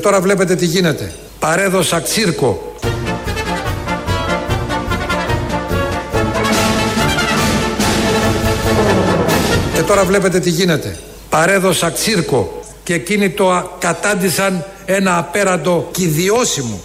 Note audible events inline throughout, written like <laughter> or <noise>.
Και τώρα βλέπετε τι γίνεται. Παρέδωσα τσίρκο. Και τώρα βλέπετε τι γίνεται. Παρέδωσα τσίρκο και εκείνοι το κατάντησαν ένα απέραντο κηδιώσιμο.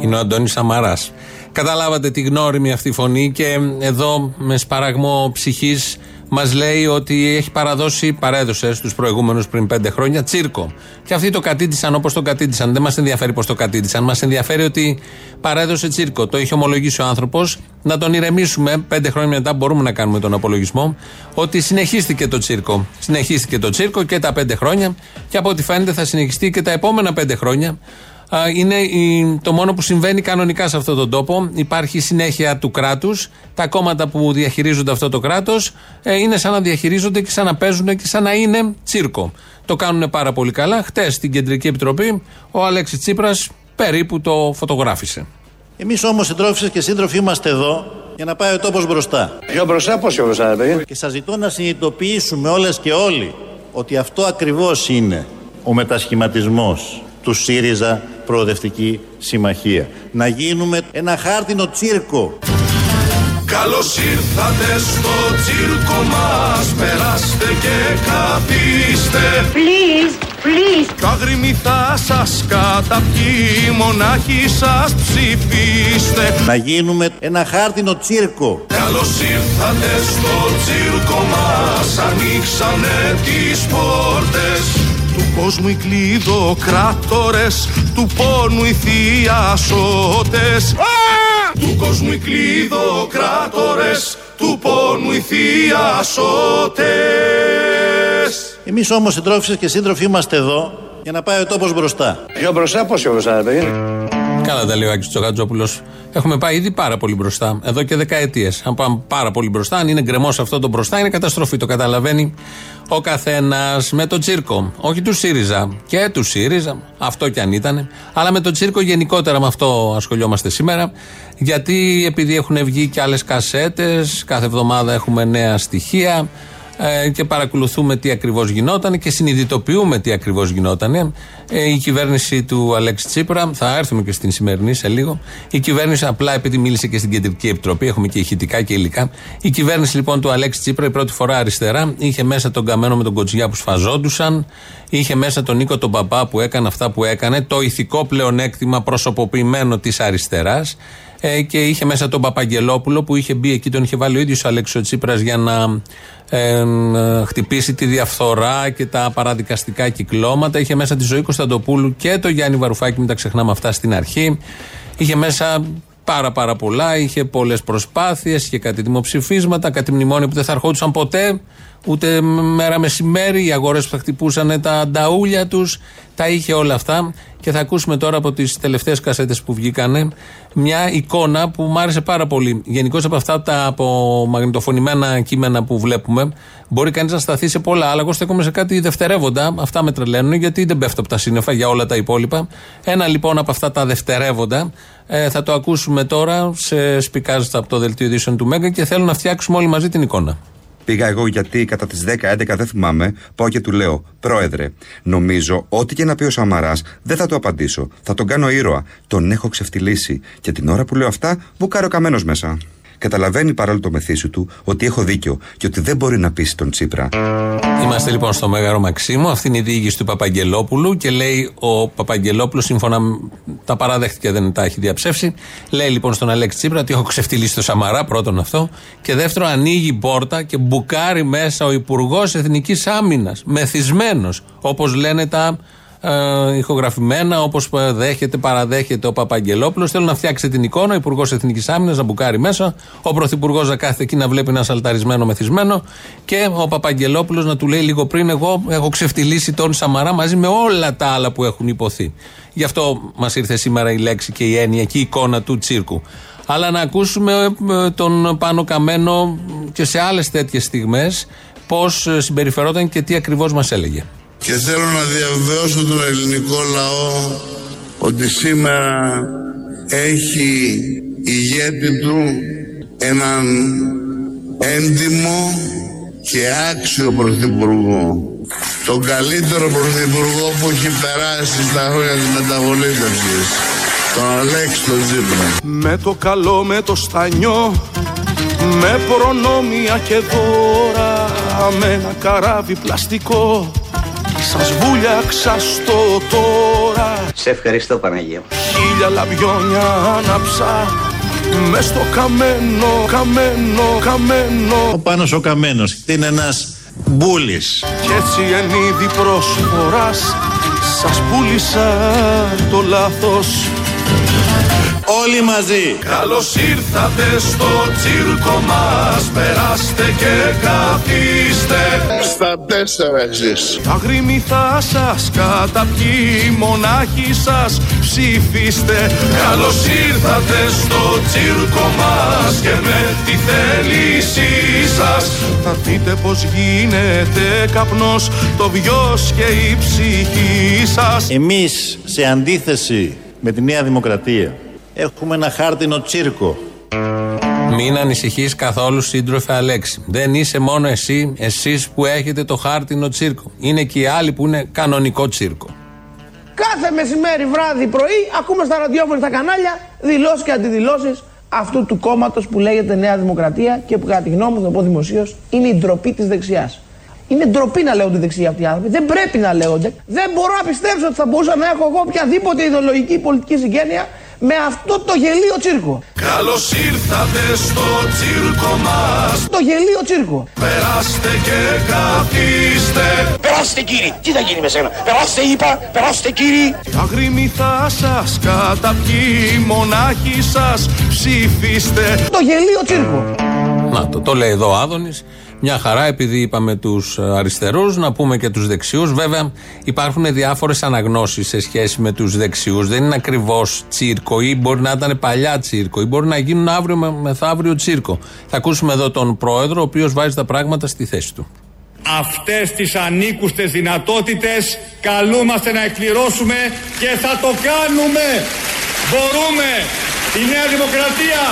Είναι ο Αντώνης Σαμαράς. Καταλάβατε τη γνώριμη αυτή φωνή και εδώ με σπαραγμό ψυχής μας λέει ότι έχει παραδώσει, παρέδωσες στου προηγούμενους πριν πέντε χρόνια τσίρκο. Και αυτοί το κατήτησαν όπως το κατήτησαν. Δεν μας ενδιαφέρει πώ το κατήτησαν. Μας ενδιαφέρει ότι παρέδωσε τσίρκο. Το είχε ομολογήσει ο άνθρωπος. Να τον ηρεμήσουμε. Πέντε χρόνια μετά μπορούμε να κάνουμε τον απολογισμό. Ότι συνεχίστηκε το τσίρκο. Συνεχίστηκε το τσίρκο και τα πέντε χρόνια. Και από ό,τι φαίνεται θα συνεχιστεί και τα επόμενα πέντε χρόνια είναι το μόνο που συμβαίνει κανονικά σε αυτόν τον τόπο. Υπάρχει συνέχεια του κράτους. Τα κόμματα που διαχειρίζονται αυτό το κράτος ε, είναι σαν να διαχειρίζονται και σαν να παίζουν και σαν να είναι τσίρκο. Το κάνουν πάρα πολύ καλά. Χτες στην Κεντρική Επιτροπή ο Αλέξης Τσίπρας περίπου το φωτογράφησε. Εμείς όμως συντρόφισε και σύντροφοι είμαστε εδώ για να πάει ο τόπος μπροστά. Πιο μπροστά, πώς πιο μπροστά, παιδί; Και σας ζητώ να συνειδητοποιήσουμε όλες και όλοι ότι αυτό ακριβώς είναι ο μετασχηματισμός του ΣΥΡΙΖΑ Προοδευτική Συμμαχία. Να γίνουμε ένα χάρτινο τσίρκο. Καλώς ήρθατε στο τσίρκο μας. Περάστε και καθίστε. Please, please. Τα γρήμη θα σας καταπιεί Μονάχοι σας ψηφίστε. Να γίνουμε ένα χάρτινο τσίρκο. Καλώς ήρθατε στο τσίρκο μας. Ανοίξανε τις πόρτες του κόσμου οι κλειδοκράτορες Του πόνου οι θειασότες Του κόσμου οι κλειδοκράτορες Του πόνου οι θειασότες Εμείς όμως συντρόφισσες και σύντροφοι είμαστε εδώ για να πάει ο τόπος μπροστά. Πιο μπροστά, πώς πιο μπροστά, παιδί; Καλά τα λέει ο Άκης Τσογατζόπουλος. Έχουμε πάει ήδη πάρα πολύ μπροστά. Εδώ και δεκαετίες. Αν πάμε πάρα πολύ μπροστά, αν είναι γκρεμό αυτό το μπροστά, είναι καταστροφή. Το καταλαβαίνει ο καθένας με το τσίρκο. Όχι του ΣΥΡΙΖΑ και του ΣΥΡΙΖΑ, αυτό κι αν ήταν. Αλλά με το τσίρκο γενικότερα με αυτό ασχολιόμαστε σήμερα. Γιατί επειδή έχουν βγει και άλλες κασέτες, κάθε εβδομάδα έχουμε νέα στοιχεία ε, και παρακολουθούμε τι ακριβώς γινόταν και συνειδητοποιούμε τι ακριβώς γινόταν. Ε, η κυβέρνηση του Αλέξη Τσίπρα, θα έρθουμε και στην σημερινή σε λίγο. Η κυβέρνηση, απλά επειδή μίλησε και στην Κεντρική Επιτροπή, έχουμε και ηχητικά και υλικά. Η κυβέρνηση λοιπόν του Αλέξη Τσίπρα, η πρώτη φορά αριστερά, είχε μέσα τον Καμένο με τον Κοτσιά που σφαζόντουσαν, είχε μέσα τον Νίκο τον Παπά που έκανε αυτά που έκανε, το ηθικό πλεονέκτημα προσωποποιημένο της αριστεράς. Ε, και είχε μέσα τον Παπαγγελόπουλο που είχε μπει εκεί, τον είχε βάλει ο ίδιος ο Αλέξο Τσίπρας για να ε, χτυπήσει τη διαφθορά και τα παραδικαστικά κυκλώματα. Είχε μέσα τη ζωή Κωνσταντοπούλου και το Γιάννη Βαρουφάκη, μην τα ξεχνάμε αυτά στην αρχή. Είχε μέσα πάρα πάρα πολλά, είχε πολλές προσπάθειες, είχε κάτι δημοψηφίσματα, κάτι μνημόνια που δεν θα ερχόντουσαν ποτέ ούτε μέρα μεσημέρι, οι αγορές που θα χτυπούσαν τα νταούλια τους. Τα είχε όλα αυτά. Και θα ακούσουμε τώρα από τις τελευταίες κασέτες που βγήκανε μια εικόνα που μου άρεσε πάρα πολύ. Γενικώς από αυτά τα από μαγνητοφωνημένα κείμενα που βλέπουμε, μπορεί κανείς να σταθεί σε πολλά, αλλά εγώ στέκομαι σε κάτι δευτερεύοντα. Αυτά με τρελαίνουν, γιατί δεν πέφτω από τα σύννεφα για όλα τα υπόλοιπα. Ένα λοιπόν από αυτά τα δευτερεύοντα ε, θα το ακούσουμε τώρα σε σπικάζ από το δελτίο ειδήσεων του Μέγκα και θέλω να φτιάξουμε όλοι μαζί την εικόνα. Πήγα εγώ γιατί κατά τις 10-11 δεν θυμάμαι, πάω και του λέω: Πρόεδρε, νομίζω ό,τι και να πει ο Σαμαράς δεν θα το απαντήσω. Θα τον κάνω ήρωα. Τον έχω ξεφτυλίσει. Και την ώρα που λέω αυτά, μπουκάρω καμένος μέσα. Καταλαβαίνει παρόλο το μεθύσι του ότι έχω δίκιο και ότι δεν μπορεί να πείσει τον Τσίπρα. Είμαστε λοιπόν στο Μέγαρο Μαξίμου. Αυτή είναι η διοίκηση του Παπαγγελόπουλου και λέει ο Παπαγγελόπουλος, σύμφωνα τα παράδεχτηκε, δεν τα έχει διαψεύσει. Λέει λοιπόν στον Αλέξη Τσίπρα ότι έχω ξεφτυλίσει το Σαμαρά, πρώτον αυτό. Και δεύτερο, ανοίγει η πόρτα και μπουκάρει μέσα ο Υπουργός Εθνικής Άμυνας. Μεθυσμένος, όπως λένε τα ε, ηχογραφημένα όπως δέχεται, παραδέχεται ο Παπαγγελόπουλος. Θέλω να φτιάξει την εικόνα, ο Υπουργός Εθνικής Άμυνας να μπουκάρει μέσα, ο Πρωθυπουργός να κάθεται εκεί να βλέπει ένα σαλταρισμένο μεθυσμένο και ο Παπαγγελόπουλος να του λέει λίγο πριν: Εγώ έχω ξεφτυλίσει τον Σαμαρά μαζί με όλα τα άλλα που έχουν υποθεί. Γι' αυτό μας ήρθε σήμερα η λέξη και η έννοια και η εικόνα του τσίρκου. Αλλά να ακούσουμε ε, τον Πάνο Καμένο και σε άλλες τέτοιες στιγμές πώς συμπεριφερόταν και τι ακριβώς μας έλεγε. Και θέλω να διαβεβαιώσω τον ελληνικό λαό ότι σήμερα έχει ηγέτη του έναν έντιμο και άξιο πρωθυπουργό. τον καλύτερο πρωθυπουργό που έχει περάσει στα χρόνια της μεταβολήτευσης. Τον Αλέξη τον Τζίπρα. Με το καλό με το στανιό Με προνόμια και δώρα Με ένα καράβι πλαστικό Σας βούλιαξα στο τώρα Σε ευχαριστώ Παναγία μου. Χίλια λαμπιόνια άναψα μες στο καμένο, καμένο, καμένο Ο Πάνος ο Καμένος είναι ένας μπούλης. Κι έτσι εν είδη προσφοράς Σας πούλησα το λάθος Όλοι μαζί. Καλώς ήρθατε στο τσίρκο μας. Περάστε και καθίστε. Στα τέσσερα εσείς. Αγρίμη θα σας καταπιεί Μονάχοι σας ψηφίστε. Καλώς ήρθατε στο τσίρκο μας Και με τη θέλησή σας. Θα δείτε πως γίνεται καπνός Το βιός και η ψυχή σας. Εμείς σε αντίθεση με τη Νέα Δημοκρατία έχουμε ένα χάρτινο τσίρκο. Μην ανησυχείς καθόλου, σύντροφε Αλέξη. Δεν είσαι μόνο εσύ, εσείς που έχετε το χάρτινο τσίρκο. Είναι και οι άλλοι που είναι κανονικό τσίρκο. Κάθε μεσημέρι, βράδυ, πρωί ακούμε στα ραδιόφωνα στα κανάλια δηλώσεις και αντιδηλώσεις αυτού του κόμματος που λέγεται Νέα Δημοκρατία και που κατά τη γνώμη μου, θα το πω δημοσίως, είναι η ντροπή της δεξιάς. Είναι ντροπή να λέγονται δεξιοί αυτοί οι άνθρωποι. Δεν πρέπει να λέγονται. Δεν μπορώ να πιστέψω ότι θα μπορούσα να έχω εγώ οποιαδήποτε ιδεολογική πολιτική συγγένεια με αυτό το γελίο τσίρκο. Καλώς ήρθατε στο τσίρκο μας Το γελίο τσίρκο. Περάστε και καθίστε Περάστε κύριοι. Τι θα γίνει με σένα; Περάστε είπα. Περάστε κύριοι. Αγρίμη θα σας καταπιεί Μονάχοι σας ψηφίστε Το γελίο τσίρκο. Να το, το λέει εδώ ο Άδωνης. Μια χαρά, επειδή είπαμε τους αριστερούς, να πούμε και τους δεξιούς. Βέβαια, υπάρχουν διάφορες αναγνώσεις σε σχέση με τους δεξιούς. Δεν είναι ακριβώς τσίρκο, ή μπορεί να ήταν παλιά τσίρκο, ή μπορεί να γίνουν αύριο με, μεθαύριο τσίρκο. Θα ακούσουμε εδώ τον πρόεδρο, ο οποίος βάζει τα πράγματα στη θέση του. Αυτές τις ανήκουστες δυνατότητες καλούμαστε να εκπληρώσουμε και θα το κάνουμε. Μπορούμε. Η Νέα Δημοκρατία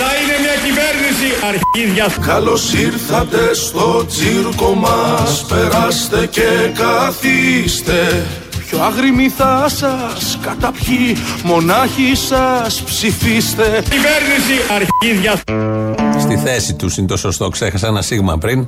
θα είναι μια κυβέρνηση αρχίδια. Καλώς ήρθατε στο τσίρκο μας Περάστε και καθίστε Πιο άγριμοι θα σας καταπιεί Μονάχοι σας ψηφίστε Κυβέρνηση αρχίδια. Στη θέση τους είναι το σωστό, ξέχασα ένα σίγμα πριν.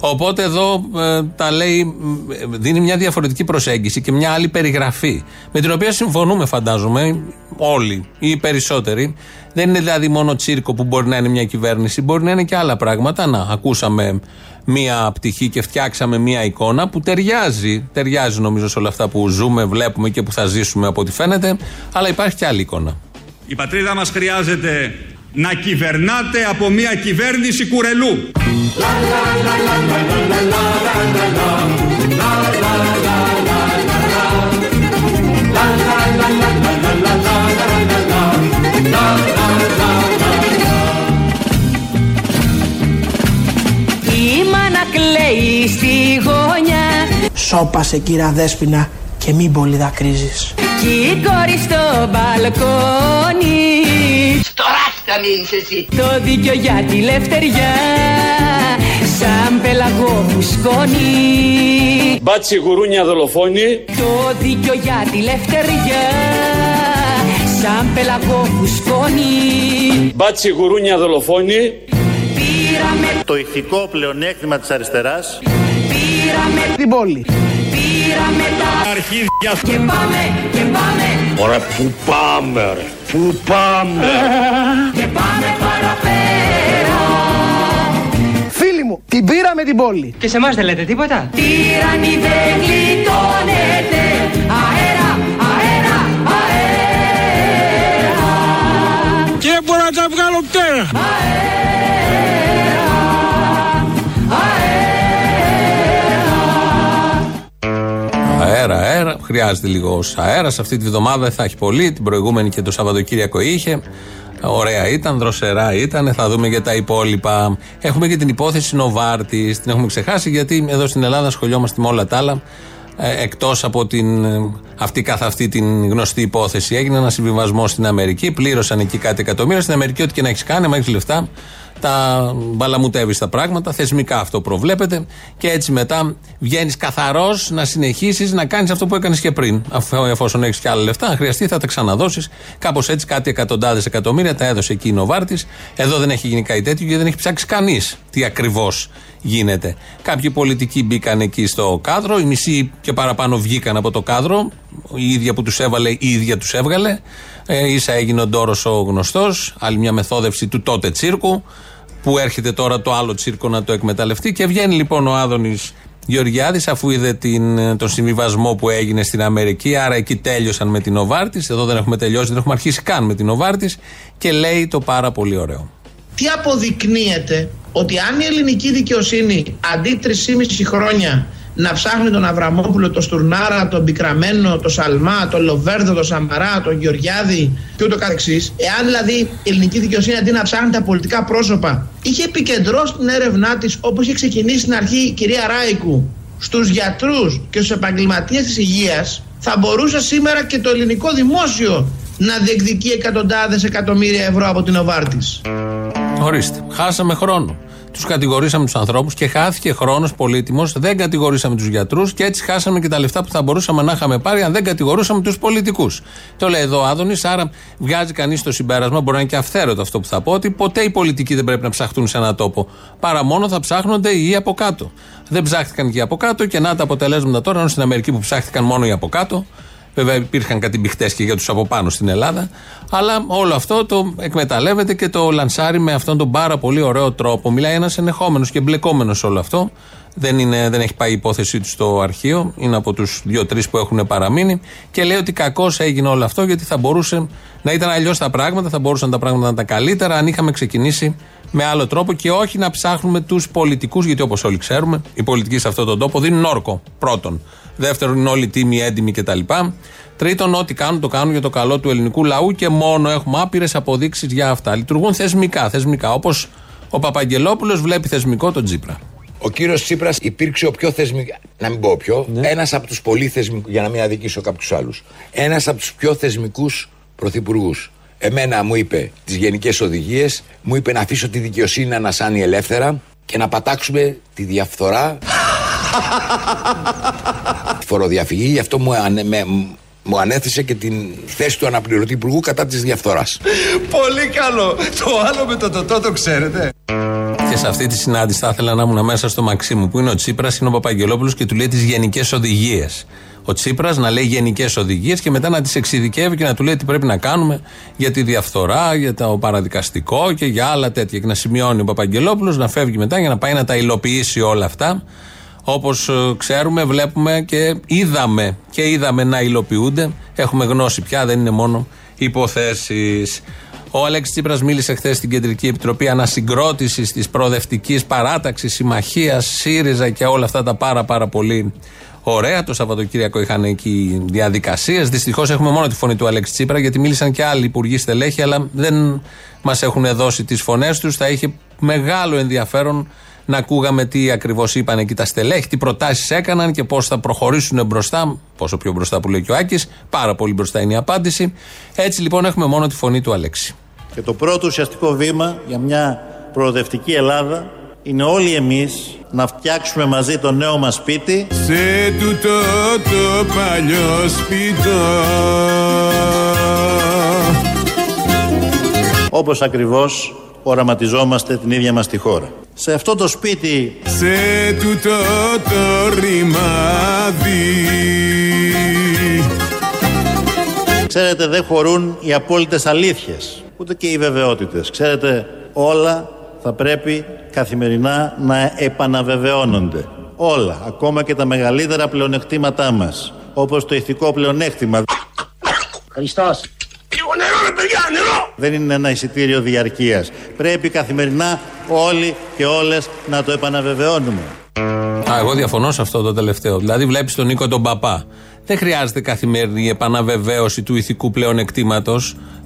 Οπότε εδώ ε, τα λέει, ε, δίνει μια διαφορετική προσέγγιση και μια άλλη περιγραφή. Με την οποία συμφωνούμε, φαντάζομαι, όλοι ή οι περισσότεροι. Δεν είναι δηλαδή μόνο τσίρκο που μπορεί να είναι μια κυβέρνηση, μπορεί να είναι και άλλα πράγματα. Να, ακούσαμε μία πτυχή και φτιάξαμε μία εικόνα που ταιριάζει. Ταιριάζει νομίζω σε όλα αυτά που ζούμε, βλέπουμε και που θα ζήσουμε από ό,τι φαίνεται. Αλλά υπάρχει και άλλη εικόνα. Η πατρίδα μας χρειάζεται να κυβερνάτε από μια κυβέρνηση κουρελού. Η μάνα κλαίει στη γωνιά Σώπασε κύρα Δέσποινα και μην πολύ δακρύζεις. Κι η κόρη στο μπαλκόνι Στο ράφτα μείνεις εσύ. Το δίκιο για τη λευτεριά Σαν πελαγό φουσκώνει Μπάτσι γουρούνια δολοφόνη. Το δίκιο για τη λευτεριά Σαν πελαγό φουσκώνει Μπάτσι γουρούνια δολοφόνη. Πήραμε, Το ηθικό πλεονέκτημα της αριστεράς πήραμε Την πόλη. Πήραμε τα Αρχίδια. και πάμε και πάμε Ωραία, πού πάμε ρε; Πού πάμε; και πάμε παραπέρα Φίλοι μου, την πήραμε την πόλη. Και σε εμάς δεν λέτε τίποτα; Τύραννη δεν γλιτώνεται Αέρα, αέρα, αέρα Και μπορώ να τα βγάλω πτέρα. Αέρα, αέρα. Χρειάζεται λίγο αέρας. Αυτή τη βδομάδα δεν θα έχει πολύ. Την προηγούμενη και το Σαββατοκύριακο είχε. Ωραία ήταν, δροσερά ήταν. Θα δούμε για τα υπόλοιπα. Έχουμε και την υπόθεση Νοβάρτης. Την έχουμε ξεχάσει γιατί εδώ στην Ελλάδα ασχολιόμαστε με όλα τα άλλα. Ε, Εκτός από την, ε, αυτή καθ' αυτή την γνωστή υπόθεση, έγινε ένα συμβιβασμό στην Αμερική. Πλήρωσαν εκεί κάτι εκατομμύρια. Στην Αμερική, ό,τι και να έχεις κάνει, αν έχεις λεφτά, τα μπαλαμουτεύεις τα πράγματα. Θεσμικά αυτό προβλέπεται. Και έτσι μετά βγαίνεις καθαρός να συνεχίσεις να κάνεις αυτό που έκανες και πριν. Αφού, εφόσον έχεις και άλλα λεφτά, αν χρειαστεί θα τα ξαναδώσεις. Κάπως έτσι κάτι εκατοντάδες εκατομμύρια τα έδωσε εκεί η Νοβάρτη. Εδώ δεν έχει γίνει κάτι τέτοιο γιατί δεν έχει ψάξει κανείς τι ακριβώς γίνεται. Κάποιοι πολιτικοί μπήκαν εκεί στο κάδρο, οι μισοί και παραπάνω βγήκαν από το κάδρο. Η ίδια που τους έβαλε, η ίδια τους έβγαλε. Ε, ίσα έγινε ο Ντόρος ο γνωστός, άλλη μια μεθόδευση του τότε τσίρκου, που έρχεται τώρα το άλλο τσίρκο να το εκμεταλλευτεί. Και βγαίνει λοιπόν ο Άδωνης Γεωργιάδης, αφού είδε την, τον συμβιβασμό που έγινε στην Αμερική, άρα εκεί τέλειωσαν με την Οβάρτης. Εδώ δεν έχουμε τελειώσει, δεν έχουμε αρχίσει καν με την Οβάρτης. Και λέει το πάρα πολύ ωραίο. Τι αποδεικνύεται ότι αν η ελληνική δικαιοσύνη αντί 3,5 χρόνια να ψάχνει τον Αβραμόπουλο, τον Στουρνάρα, τον Πικραμένο, τον Σαλμά, τον Λοβέρδο, τον Σαμαρά, τον Γεωργιάδη και ούτω καθεξής, εάν δηλαδή η ελληνική δικαιοσύνη αντί να ψάχνει τα πολιτικά πρόσωπα, είχε επικεντρώσει την έρευνά της όπως είχε ξεκινήσει στην αρχή η κυρία Ράικου στους γιατρούς και στους επαγγελματίες της υγείας, θα μπορούσε σήμερα και το ελληνικό δημόσιο να διεκδικεί εκατοντάδες εκατομμύρια ευρώ από την Οβάρτης. Ορίστε. Χάσαμε χρόνο. Τους κατηγορήσαμε τους ανθρώπους και χάθηκε χρόνος πολύτιμος. Δεν κατηγορήσαμε τους γιατρούς και έτσι χάσαμε και τα λεφτά που θα μπορούσαμε να είχαμε πάρει αν δεν κατηγορούσαμε τους πολιτικούς. Το λέει εδώ ο Άδωνης, άρα βγάζει κανείς το συμπέρασμα, μπορεί να είναι και αυθαίρετο αυτό που θα πω, ότι ποτέ οι πολιτικοί δεν πρέπει να ψαχτούν σε ένα τόπο. Παρά μόνο θα ψάχνονται οι από κάτω. Δεν ψάχτηκαν και οι από κάτω και να τα αποτελέσματα τώρα, ενώ στην Αμερική που ψάχτηκαν μόνο οι από κάτω, Βέβαια υπήρχαν κάτι μπιχτές και για τους από πάνω στην Ελλάδα. Αλλά όλο αυτό το εκμεταλλεύεται και το λανσάρει με αυτόν τον πάρα πολύ ωραίο τρόπο. Μιλάει ένας ενεχόμενος και μπλεκόμενο όλο αυτό. Δεν, είναι, δεν έχει πάει η υπόθεσή του στο αρχείο. Είναι από τους δύο-τρεις που έχουν παραμείνει. Και λέει ότι κακώς έγινε όλο αυτό γιατί θα μπορούσε να ήταν αλλιώς τα πράγματα, θα μπορούσαν τα πράγματα να ήταν καλύτερα αν είχαμε ξεκινήσει με άλλο τρόπο και όχι να ψάχνουμε τους πολιτικούς. Γιατί όπως όλοι ξέρουμε, οι πολιτικοί σε αυτόν τον τόπο δίνουν όρκο. Πρώτον. Δεύτερον, είναι όλοι τίμοι, έντιμοι κτλ. Τρίτον, ό,τι κάνουν το κάνουν για το καλό του ελληνικού λαού και μόνο έχουμε άπειρες αποδείξεις για αυτά. Λειτουργούν θεσμικά, θεσμικά. Όπως ο Παπαγγελόπουλος βλέπει θεσμικό τον Τζίπρα. Ο κύριος Τσίπρας υπήρξε ο πιο θεσμικό. Να μην πω ποιο. Ναι. Ένας από τους πολύ θεσμικού. Για να μην αδικήσω κάποιους άλλους. Ένας από τους πιο θεσμικούς πρωθυπουργούς. Εμένα μου είπε τις γενικές οδηγίες, μου είπε να αφήσω τη δικαιοσύνη να ανασάνει ελεύθερα και να πατάξουμε τη διαφθορά <laughs> φοροδιαφυγή, γι' αυτό μου, ανε, με, μου ανέθεσε και την θέση του αναπληρωτή υπουργού κατά της διαφθοράς. Πολύ καλό. Το άλλο με το τοτό το ξέρετε. Και σε αυτή τη συνάντηση θα ήθελα να ήμουν μέσα στο Μαξίμου που είναι ο Τσίπρας, είναι ο Παπαγγελόπουλος και του λέει τις γενικές οδηγίες. Ο Τσίπρας να λέει γενικές οδηγίες και μετά να τις εξειδικεύει και να του λέει τι πρέπει να κάνουμε για τη διαφθορά, για το παραδικαστικό και για άλλα τέτοια. Και να σημειώνει ο Παπαγγελόπουλος, να φεύγει μετά για να πάει να τα υλοποιήσει όλα αυτά Όπως ε, ξέρουμε, βλέπουμε και είδαμε και είδαμε να υλοποιούνται. Έχουμε γνώση πια, δεν είναι μόνο υποθέσεις. Ο Αλέξης Τσίπρας μίλησε χθες στην Κεντρική Επιτροπή Ανασυγκρότησης της Προοδευτικής Παράταξης, Συμμαχίας, ΣΥΡΙΖΑ και όλα αυτά τα πάρα πάρα πολύ ωραία. Το Σαββατοκύριακο είχαν εκεί διαδικασίες. Δυστυχώς έχουμε μόνο τη φωνή του Αλέξη Τσίπρα γιατί μίλησαν και άλλοι υπουργοί στελέχη, αλλά δεν μας έχουν δώσει τις φωνές τους. Θα είχε μεγάλο ενδιαφέρον να ακούγαμε τι ακριβώς είπαν εκεί τα στελέχη, τι προτάσεις έκαναν και πώς θα προχωρήσουν μπροστά. Πόσο πιο μπροστά που λέει και ο Άκης, πάρα πολύ μπροστά είναι η απάντηση. Έτσι λοιπόν έχουμε μόνο τη φωνή του Αλέξη. Και το πρώτο ουσιαστικό βήμα για μια προοδευτική Ελλάδα είναι όλοι εμείς να φτιάξουμε μαζί το νέο μας σπίτι. Σε τούτο το παλιό σπίτι Όπως ακριβώς οραματιζόμαστε την ίδια μας τη χώρα. Σε αυτό το σπίτι Σε τούτο το ρημάδι. Ξέρετε δεν χωρούν οι απόλυτες αλήθειες Ούτε και οι βεβαιότητες. Ξέρετε όλα θα πρέπει καθημερινά να επαναβεβαιώνονται Όλα, ακόμα και τα μεγαλύτερα πλεονεκτήματά μας Όπως το ηθικό πλεονέκτημα Χριστός Λίγο νερό ρε παιδιά, νερό! Δεν είναι ένα εισιτήριο διαρκείας. Πρέπει καθημερινά όλοι και όλες να το επαναβεβαιώνουμε. Α, εγώ διαφωνώ σε αυτό το τελευταίο. Δηλαδή, βλέπεις τον Νίκο τον Παπά. Δεν χρειάζεται καθημερινή επαναβεβαίωση του ηθικού πλέον εκτίματο.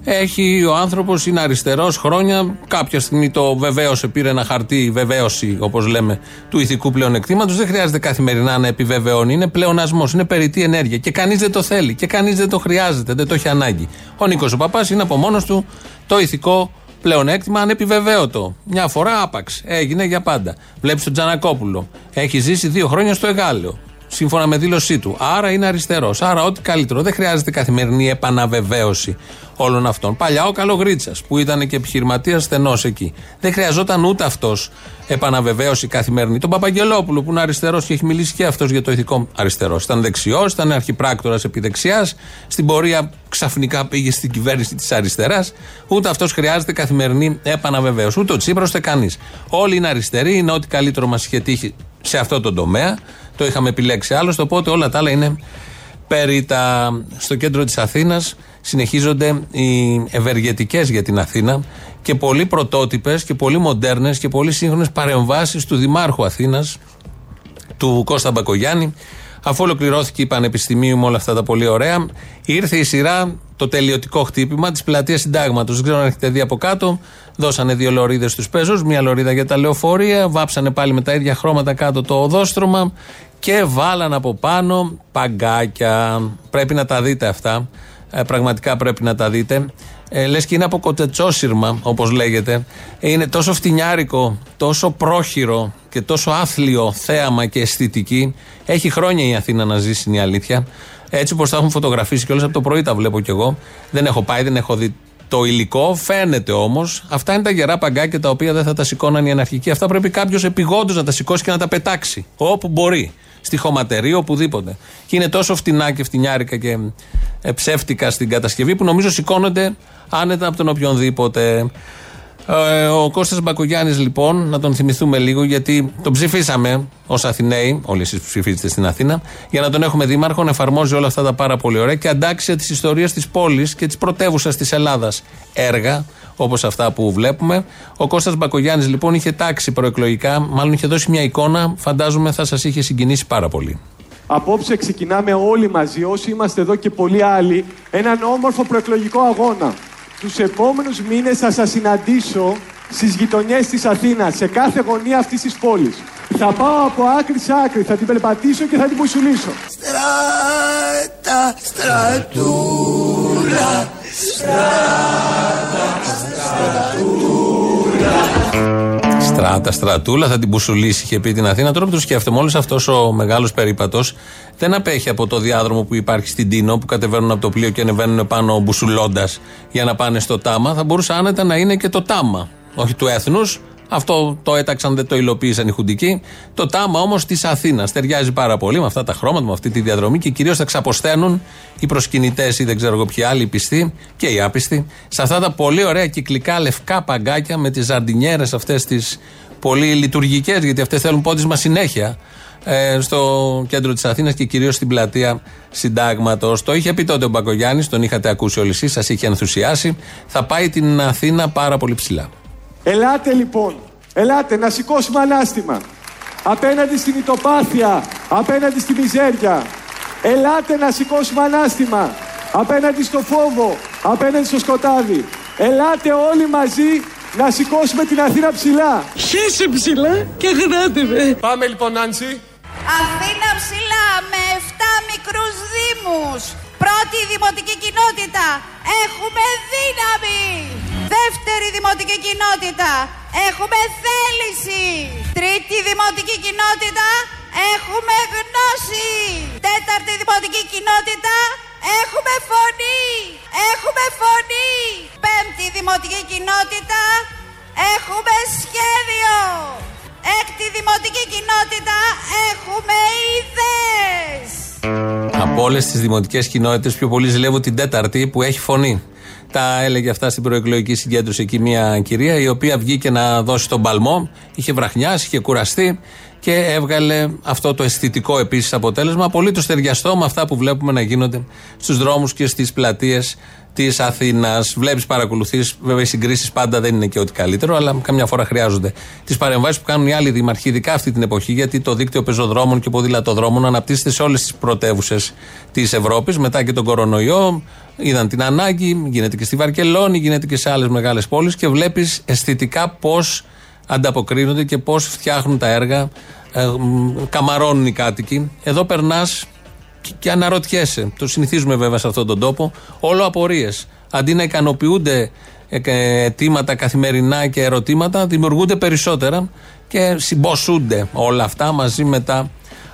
Έχει ο άνθρωπος, είναι αριστερός χρόνια. Κάποια στιγμή το βεβαίωσε, πήρε ένα χαρτί βεβαίωση, όπως λέμε, του ηθικού πλέον εκτίματο. Δεν χρειάζεται καθημερινά να επιβεβαιώνει. Είναι πλεονασμός, είναι περιττή ενέργεια. Και κανείς δεν το θέλει. Και κανείς δεν το χρειάζεται, δεν το έχει ανάγκη. Ο Νίκος ο Παπάς είναι από μόνος του το ηθικό πλεονέκτημα ανεπιβεβαίωτο. Μια φορά άπαξ. Έγινε για πάντα. Βλέπεις τον Τζανακόπουλο. Έχει ζήσει δύο χρόνια στο Εγάλεο. Σύμφωνα με δήλωσή του. Άρα είναι αριστερός. Άρα ό,τι καλύτερο. Δεν χρειάζεται καθημερινή επαναβεβαίωση όλων αυτών. Παλιά ο Καλογρίτσας που ήταν και επιχειρηματίας στενός εκεί. Δεν χρειαζόταν ούτε αυτός επαναβεβαίωση καθημερινή. Τον Παπαγγελόπουλο που είναι αριστερός και έχει μιλήσει και αυτός για το ηθικό αριστερό. Ήταν δεξιός, ήταν αρχιπράκτορας επί δεξιά. Στην πορεία ξαφνικά πήγε στην κυβέρνηση της αριστεράς. Ούτε αυτός χρειάζεται καθημερινή επαναβεβαίωση. Ούτε ο Τσίπρα ούτε κανείς. Όλοι είναι αριστεροί, είναι ό,τι καλύτερο μας είχε τύχει σε αυτό το τομέα. Το είχαμε επιλέξει άλλωστε, οπότε όλα τα άλλα είναι περί τα... Στο κέντρο της Αθήνας συνεχίζονται οι ευεργετικές για την Αθήνα και πολύ πρωτότυπες και πολύ μοντέρνες και πολύ σύγχρονες παρεμβάσεις του Δημάρχου Αθήνας, του Κώστα Μπακογιάννη, Αφού ολοκληρώθηκε η Πανεπιστημίου με όλα αυτά τα πολύ ωραία, ήρθε η σειρά το τελειωτικό χτύπημα της πλατείας Συντάγματος. Δεν ξέρω αν έχετε δει από κάτω. Δώσανε δύο λωρίδες στους πέζου, μία λωρίδα για τα λεωφορεία, βάψανε πάλι με τα ίδια χρώματα κάτω το οδόστρωμα και βάλαν από πάνω παγκάκια. Πρέπει να τα δείτε αυτά. Ε, πραγματικά πρέπει να τα δείτε. Ε, Λες και είναι από κοτετσόσυρμα, όπως λέγεται. Είναι τόσο φτηνιάρικο, τόσο πρόχειρο και τόσο άθλιο θέαμα και αισθητική. Έχει χρόνια η Αθήνα να ζήσει, είναι η αλήθεια. Έτσι όπως τα έχουν φωτογραφίσει κιόλας από το πρωί τα βλέπω κι εγώ. Δεν έχω πάει, δεν έχω δει το υλικό. Φαίνεται όμως, αυτά είναι τα γερά παγκάκια τα οποία δεν θα τα σηκώναν οι αναρχικοί. Αυτά πρέπει κάποιος επιγόντως να τα σηκώσει και να τα πετάξει. Όπου μπορεί. Στη χωματερή, οπουδήποτε. Και είναι τόσο φτηνά και φτηνιάρικα και ε, ψεύτικα στην κατασκευή που νομίζω σηκώνονται άνετα από τον οποιονδήποτε. Ε, ο Κώστας Μπακογιάννης λοιπόν, να τον θυμηθούμε λίγο γιατί τον ψηφίσαμε ως Αθηναίοι, όλοι εσείς που ψηφίζετε στην Αθήνα, για να τον έχουμε δήμαρχο, να εφαρμόζει όλα αυτά τα πάρα πολύ ωραία και αντάξει τις ιστορίες της πόλης και της πρωτεύουσας της Ελλάδας έργα, όπως αυτά που βλέπουμε. Ο Κώστας Μπακογιάννης λοιπόν είχε τάξει προεκλογικά, μάλλον είχε δώσει μια εικόνα, φαντάζομαι θα σας είχε συγκινήσει πάρα πολύ. Απόψε ξεκινάμε όλοι μαζί, όσοι είμαστε εδώ και πολλοί άλλοι, έναν όμορφο προεκλογικό αγώνα. Τους επόμενους μήνες θα σας συναντήσω στις γειτονιές της Αθήνας, σε κάθε γωνία αυτής της πόλης. Θα πάω από άκρη σε άκρη, θα την περπατήσω και θα την πουσουλήσω. Στράτα, στρατούλα, στράτα, στρατούλα. Στράτα, στρατούλα, θα την πουσουλήσει, είχε πει την Αθήνα. Τώρα που το σκέφτομαι, όλος αυτός ο μεγάλος περίπατος δεν απέχει από το διάδρομο που υπάρχει στην Τίνο, που κατεβαίνουν από το πλοίο και ανεβαίνουν πάνω μπουσουλώντας για να πάνε στο Τάμα. Θα μπορούσε άνετα να είναι και το Τάμα. Όχι του έθνους, αυτό το έταξαν, δεν το υλοποίησαν οι Χουντικοί. Το τάμα όμως της Αθήνας ταιριάζει πάρα πολύ με αυτά τα χρώματα, με αυτή τη διαδρομή και κυρίως θα ξαποσταίνουν οι προσκυνητές ή δεν ξέρω εγώ ποιοι άλλοι, οι πιστοί και οι άπιστοι, σε αυτά τα πολύ ωραία κυκλικά λευκά παγκάκια με τις ζαρντινιέρες αυτές τις πολύ λειτουργικές, γιατί αυτές θέλουν πόντισμα συνέχεια ε, στο κέντρο της Αθήνας και κυρίως στην πλατεία Συντάγματος. Το είχε πει τότε ο Μπακογιάννης, τον είχατε ακούσει όλοι εσείς, σας είχε ενθουσιάσει. Θα πάει την Αθήνα πάρα πολύ ψηλά. Ελάτε λοιπόν, ελάτε να σηκώσουμε ανάστημα. Απέναντι στην ητοπάθεια, απέναντι στη μιζέρια. Ελάτε να σηκώσουμε ανάστημα. Απέναντι στο φόβο, απέναντι στο σκοτάδι. Ελάτε όλοι μαζί να σηκώσουμε την Αθήνα ψηλά. Χέσε ψηλά και γράτε με. Πάμε λοιπόν, Νάντσι. Αθήνα ψηλά με 7 μικρούς δήμους. Πρώτη δημοτική κοινότητα. Έχουμε δύναμη. Δεύτερη δημοτική κοινότητα. Έχουμε θέληση. Τρίτη δημοτική κοινότητα. Έχουμε γνώση. Τέταρτη δημοτική κοινότητα. Έχουμε φωνή. Έχουμε φωνή. Πέμπτη δημοτική κοινότητα. Έχουμε σχέδιο. Έκτη δημοτική κοινότητα. Έχουμε ιδέες. Από όλες τις δημοτικές κοινότητες, πιο πολύ ζηλεύω την τέταρτη που έχει φωνή. Τα έλεγε αυτά στην προεκλογική συγκέντρωση εκεί μια κυρία η οποία βγήκε να δώσει τον παλμό. Είχε βραχνιάσει, είχε κουραστεί και έβγαλε αυτό το αισθητικό επίσης αποτέλεσμα. Απολύτως ταιριαστό με αυτά που βλέπουμε να γίνονται στους δρόμους και στις πλατείες της Αθήνας. Βλέπεις, παρακολουθείς. Βέβαια, οι συγκρίσεις πάντα δεν είναι και ό,τι καλύτερο, αλλά καμιά φορά χρειάζονται. Τις παρεμβάσεις που κάνουν οι άλλοι δήμαρχοι, ειδικά αυτή την εποχή, γιατί το δίκτυο πεζοδρόμων και ποδηλατοδρόμων αναπτύσσεται σε όλες τις πρωτεύουσες της Ευρώπης. Μετά και τον κορονοϊό, είδαν την ανάγκη, γίνεται και στη Βαρκελόνη, γίνεται και σε άλλες μεγάλες πόλεις και βλέπεις αισθητικά πώς ανταποκρίνονται και πώς φτιάχνουν τα έργα, ε, καμαρώνουν οι κάτοικοι. Εδώ περνάς και αναρωτιέσαι. Το συνηθίζουμε βέβαια σε αυτόν τον τόπο. Όλο απορίες. Αντί να ικανοποιούνται ε, ε, αιτήματα καθημερινά και ερωτήματα, δημιουργούνται περισσότερα και συμποσούνται όλα αυτά μαζί με τα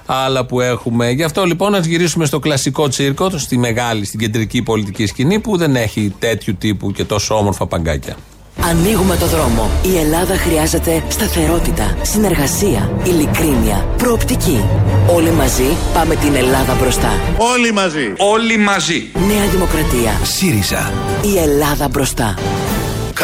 άλλα που έχουμε. Γι' αυτό λοιπόν να γυρίσουμε στο κλασικό τσίρκο, στη μεγάλη, στην κεντρική πολιτική σκηνή που δεν έχει τέτοιου τύπου και τόσο όμορφα παγκάκια. Ανοίγουμε το δρόμο. Η Ελλάδα χρειάζεται σταθερότητα, συνεργασία, ειλικρίνεια, προοπτική. Όλοι μαζί πάμε την Ελλάδα μπροστά. Όλοι μαζί. Όλοι μαζί. Νέα Δημοκρατία. ΣΥΡΙΖΑ. Η Ελλάδα μπροστά.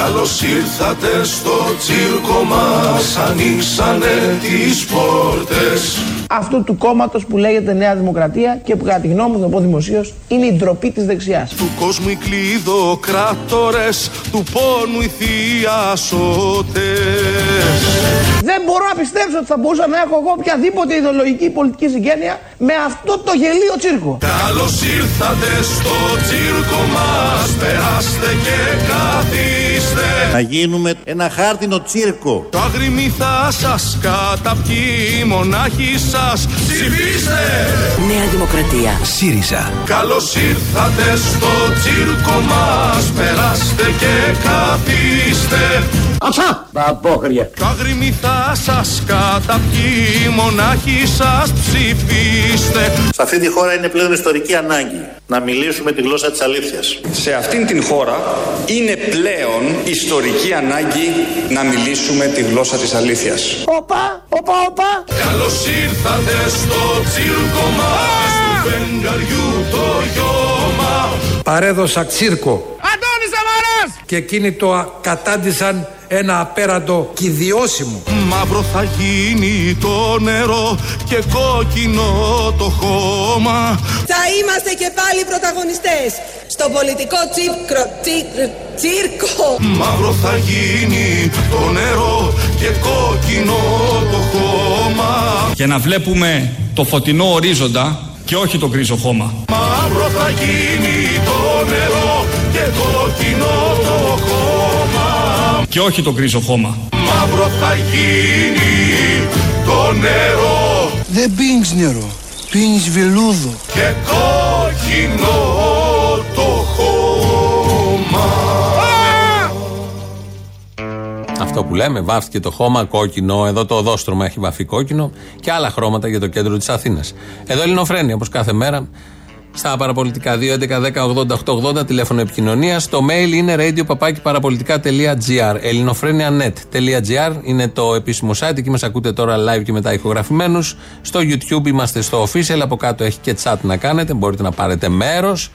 Καλώς ήρθατε στο τσίρκο μας Ανοίξανε τις πόρτες Αυτού του κόμματος που λέγεται Νέα Δημοκρατία και που κατά τη γνώμη μου, θα πω δημοσίως, είναι η ντροπή της δεξιάς. Του κόσμου οι κλειδοκράτορες Του πόνου οι θειασότες Δεν μπορώ να πιστέψω ότι θα μπορούσα να έχω εγώ οποιαδήποτε ιδεολογική πολιτική συγγένεια με αυτό το γελίο τσίρκο. Καλώς ήρθατε στο τσίρκο μας Περάστε και καθίστε Να γίνουμε ένα χάρτινο τσίρκο. Το αγριμί θα σας καταπιεί Μονάχοι σας ψηφίστε Νέα Δημοκρατία. ΣΥΡΙΖΑ. Καλώς ήρθατε στο τσίρκο μας Περάστε και καθίστε Αψά! Μπαμπόχρια. Το αγριμί θα σας καταπιεί Μονάχοι σας ψηφίστε Σε αυτή τη χώρα είναι πλέον ιστορική ανάγκη να μιλήσουμε τη γλώσσα της αλήθειας. Σε αυτήν την χώρα είναι πλέον ιστορική ανάγκη να μιλήσουμε τη γλώσσα της αλήθειας. Οπα, οπα, οπα. Καλώς ήρθατε στο τσίρκο μας Του φεγγαριού το γιώμα Παρέδωσα τσίρκο Αντώνης Σαμαράς! και εκείνοι το κατάντησαν ένα απέραντο κηδιώσιμο. Μαύρο θα γίνει το νερό και κόκκινο το χώμα Θα είμαστε και πάλι πρωταγωνιστές στο πολιτικό τσίρκο, τσίρκο, τσίρκο. Μαύρο θα γίνει το νερό και κόκκινο το χώμα Για να βλέπουμε το φωτεινό ορίζοντα και όχι το γκρίζο χώμα. Μαύρο θα γίνει το νερό και κόκκινο το χώμα Και όχι το γκρίζο χώμα. Μαύρο θα γίνει το νερό Δεν πίνεις νερό, πίνεις βελούδο. και κόκκινο το χώμα Αυτό που λέμε, βάφτηκε το χώμα κόκκινο. Εδώ το οδόστρωμα έχει βαφεί κόκκινο και άλλα χρώματα για το κέντρο της Αθήνας. Εδώ Ελληνοφρένια, όπως κάθε μέρα, στα παραπολιτικά 2.11.10.80.880 τηλέφωνο επικοινωνία. Το mail είναι radio.parapolitica.gr. ελληνοφρένια.net.gr είναι το επίσημο site. Εκεί μας ακούτε τώρα live και μετά ηχογραφημένους. Στο YouTube είμαστε στο official. Από κάτω έχει και chat να κάνετε. Μπορείτε να πάρετε μέρος.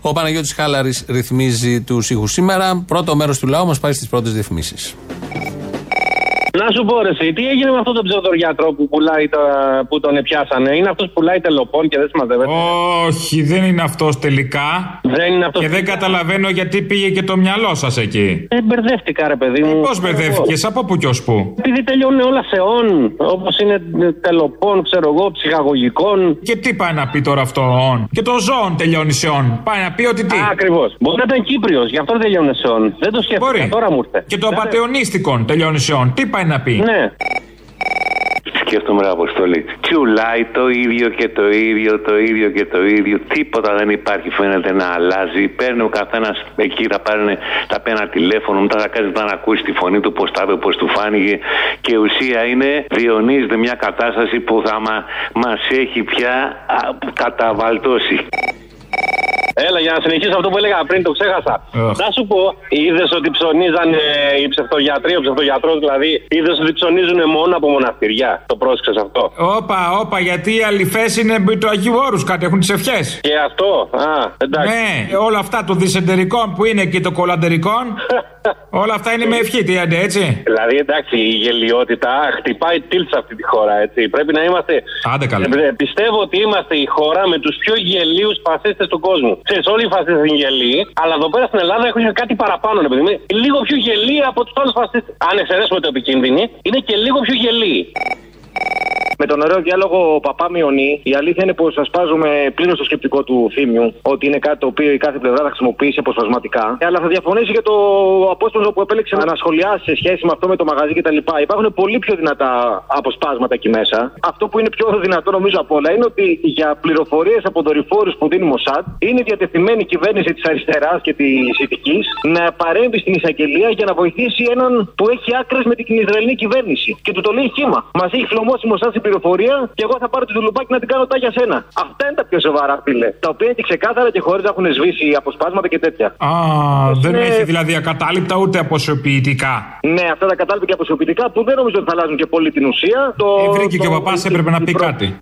Ο Παναγιώτης Χάλαρης ρυθμίζει τους ήχους σήμερα. Πρώτο μέρος του λαού μας πάει στις πρώτες διαφημίσεις. Να σου πω, ρε, εσύ, τι έγινε με αυτόν τον ψευδοριάτρο που, πουλάει τα, που τον πιάσανε; Είναι αυτός που πουλάει τελοπών και δεν συμμαζεύεται. Όχι, δεν είναι αυτός τελικά. Δεν είναι αυτός Και δεν καταλαβαίνω γιατί πήγε και το μυαλό σας εκεί. Ε, μπερδεύτηκα, ρε παιδί μου. Πώς μπερδεύτηκες, από πού και ως πού; Επειδή τελειώνουν όλα σε όν, όπως είναι ε, τελοπών, ξέρω εγώ, ψυχαγωγικών. Και τι πάει να πει τώρα αυτό όν. Και το ζώον τελειώνει σε όν. Πάει να πει ότι τι; Ακριβώς. Μπορεί να ήταν Κύπριος, γι' αυτό δεν τελειώνει σε όν. Δεν το σκέφτηκα. Μπορεί. Τώρα μου ήρθε. Και το απαταιωνίστικον τελειώνει σε όν. Τι πάει να πει. Ναι. Σκέφτομαι ρε Αποστολή. Τσουλάει το ίδιο και το ίδιο, το ίδιο και το ίδιο. Τίποτα δεν υπάρχει, φαίνεται να αλλάζει. Παίρνει ο καθένας εκεί, θα πάρουν τα πένα τηλέφωνο, μετά θα κάνει να ακούσει τη φωνή του, πώς τα είπε, πώς του φάνηκε. Και η ουσία είναι, διονύζεται μια κατάσταση που θα μα μας έχει πια α, καταβαλτώσει. Έλα, για να συνεχίσω αυτό που έλεγα πριν, το ξέχασα. Αχ. Να σου πω, είδες ότι ψωνίζαν ε, οι ψευτογιατροί, ο ψευτογιατρός δηλαδή, είδες ότι ψωνίζουν μόνο από μοναστηριά. Το πρόσεξες αυτό. Όπα, όπα, γιατί οι αληθές είναι με το Αγίου Όρους κάτι, έχουν τις ευχές. Και αυτό, α, εντάξει. Ναι, όλα αυτά των δυσεντερικών που είναι και των κολαντερικών. <laughs> όλα αυτά είναι με ευχή, τι άντε, έτσι. Δηλαδή, εντάξει, η γελιότητα χτυπάει τίλτ σε αυτή τη χώρα, έτσι. Πρέπει να είμαστε. Άντε καλά. Ε, πιστεύω ότι είμαστε η χώρα με τους πιο γελίους φασίστες του κόσμου. Ξέρεις, όλοι οι φασίστες είναι γελοί, αλλά εδώ πέρα στην Ελλάδα έχουν κάτι παραπάνω, ρε παιδί μου. Λίγο πιο γελοί από τους άλλους φασίστες. Αν εξαιρέσουμε το επικίνδυνοι, είναι και λίγο πιο γελοί. Με τον ωραίο διάλογο Παπά Μιονί, η αλήθεια είναι πως ασπάζουμε πλήρως το σκεπτικό του θύμιου, ότι είναι κάτι το οποίο η κάθε πλευρά θα χρησιμοποιήσει αποσπασματικά. Αλλά θα διαφωνήσει και το απόσπασμα που επέλεξε να ανασχολιάσει σε σχέση με αυτό με το μαγαζί κτλ. Υπάρχουν πολύ πιο δυνατά αποσπάσματα εκεί μέσα. Αυτό που είναι πιο δυνατό νομίζω απ' όλα είναι ότι για πληροφορίες από δορυφόρους που δίνει η Μοσάτ είναι διατεθειμένη η κυβέρνηση της αριστεράς και της Ηθική να παρέμβει στην εισαγγελία για να βοηθήσει έναν που έχει άκρες με την Ισραηλινή κυβέρνηση. Και του το λέει χήμα. Μας έχει φλωμώσει η Μοσάτ στην πληροφορία και εγώ θα πάρω τη δουλουπάκι να την κάνω τα για σένα. Αυτά είναι τα πιο σοβαρά, φίλε. Τα οποία είναι και ξεκάθαρα και χωρίς να έχουν σβήσει αποσπάσματα και τέτοια. Α, δεν είναι- έχει δηλαδή ακατάληπτα ούτε αποσιοποιητικά. Ναι, αυτά τα κατάλοιπα και αποσιοποιητικά που δεν νομίζω ότι θα αλλάζουν και πολύ την ουσία. Το, Ε, βρήκε και ο παπάς έπρεπε να πει κάτι.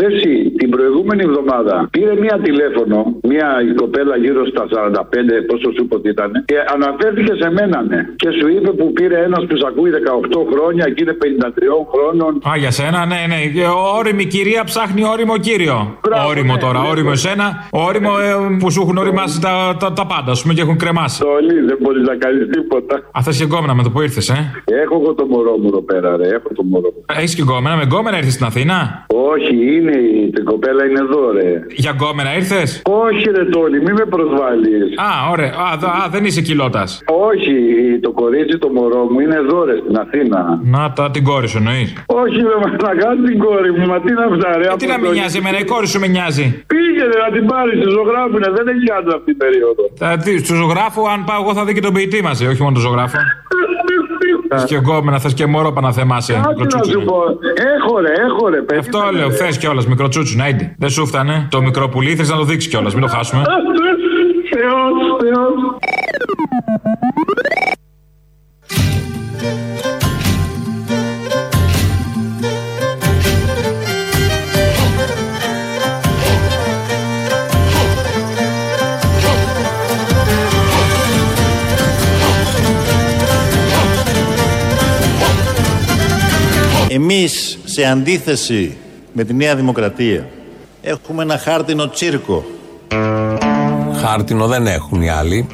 Ρε εσύ, την προηγούμενη εβδομάδα πήρε μία τηλέφωνο, μία η κοπέλα γύρω στα 45, πόσο σου είπε ότι ήταν, και αναφέρθηκε σε μένα, ναι. Και σου είπε που πήρε ένας που σ' ακούει 18 χρόνια και είναι 53 χρόνων. Α, για σένα, ναι, ναι. Και Όρημη κυρία ψάχνει όριμο κύριο. όριμο τώρα, όριμο εσένα. Όριμο ε, που σου έχουν οριμάσει τα, τα, τα πάντα, ας πούμε, και έχουν κρεμάσει. Όλοι, δεν μπορείς να κάνεις τίποτα. Α, θες και γκόμενα με το που ήρθες, ε; Έχω εγώ το μωρό μου εδώ πέρα, ρε. Έχω το μωρό μου. Έχεις και γκόμενα, με γκόμενα ήρθες στην Αθήνα; Όχι, είναι η την κοπέλα είναι εδώ, ρε. Για γκόμενα ήρθες; Όχι, ρε Τόλι, μη με προσβάλλεις. Α, ωραία. Α, δα- α, δεν είσαι κοιλότα. Όχι, το κορίτσι το μωρό μου είναι εδώ, ρε, στην Αθήνα. Να τα την κόρη σου εννοείς. Όχι, ρε, μα να κάνεις την κόρη μου, μα τι να ψάρε. Ε, τι να με νοιάζει, εμένα η κόρη σου με νοιάζει. Πήγαινε να την πάρεις, στη ζωγράφουνε, δεν έχει άντρα αυτή την περίοδο. Θα δεις, στο ζωγράφο, αν πάω εγώ θα δει και τον ποιητή μαζί, όχι μόνο τον ζωγράφο. <laughs> Θες και γκόμενα, θες και μωρό παναθεμάσαι. Κάτι να σου πω. Έχω ρε, έχω ρε, παιδί. Αυτό λέω, θες κιόλας, μικροτσούτσου, να είναι. Δεν σου φτάνε. Το μικρό πουλί θες να το δείξεις κιόλας, μην το χάσουμε. Θεός, Θεός. Εμείς, σε αντίθεση με τη Νέα Δημοκρατία, έχουμε ένα χάρτινο τσίρκο. Χάρτινο δεν έχουν οι άλλοι.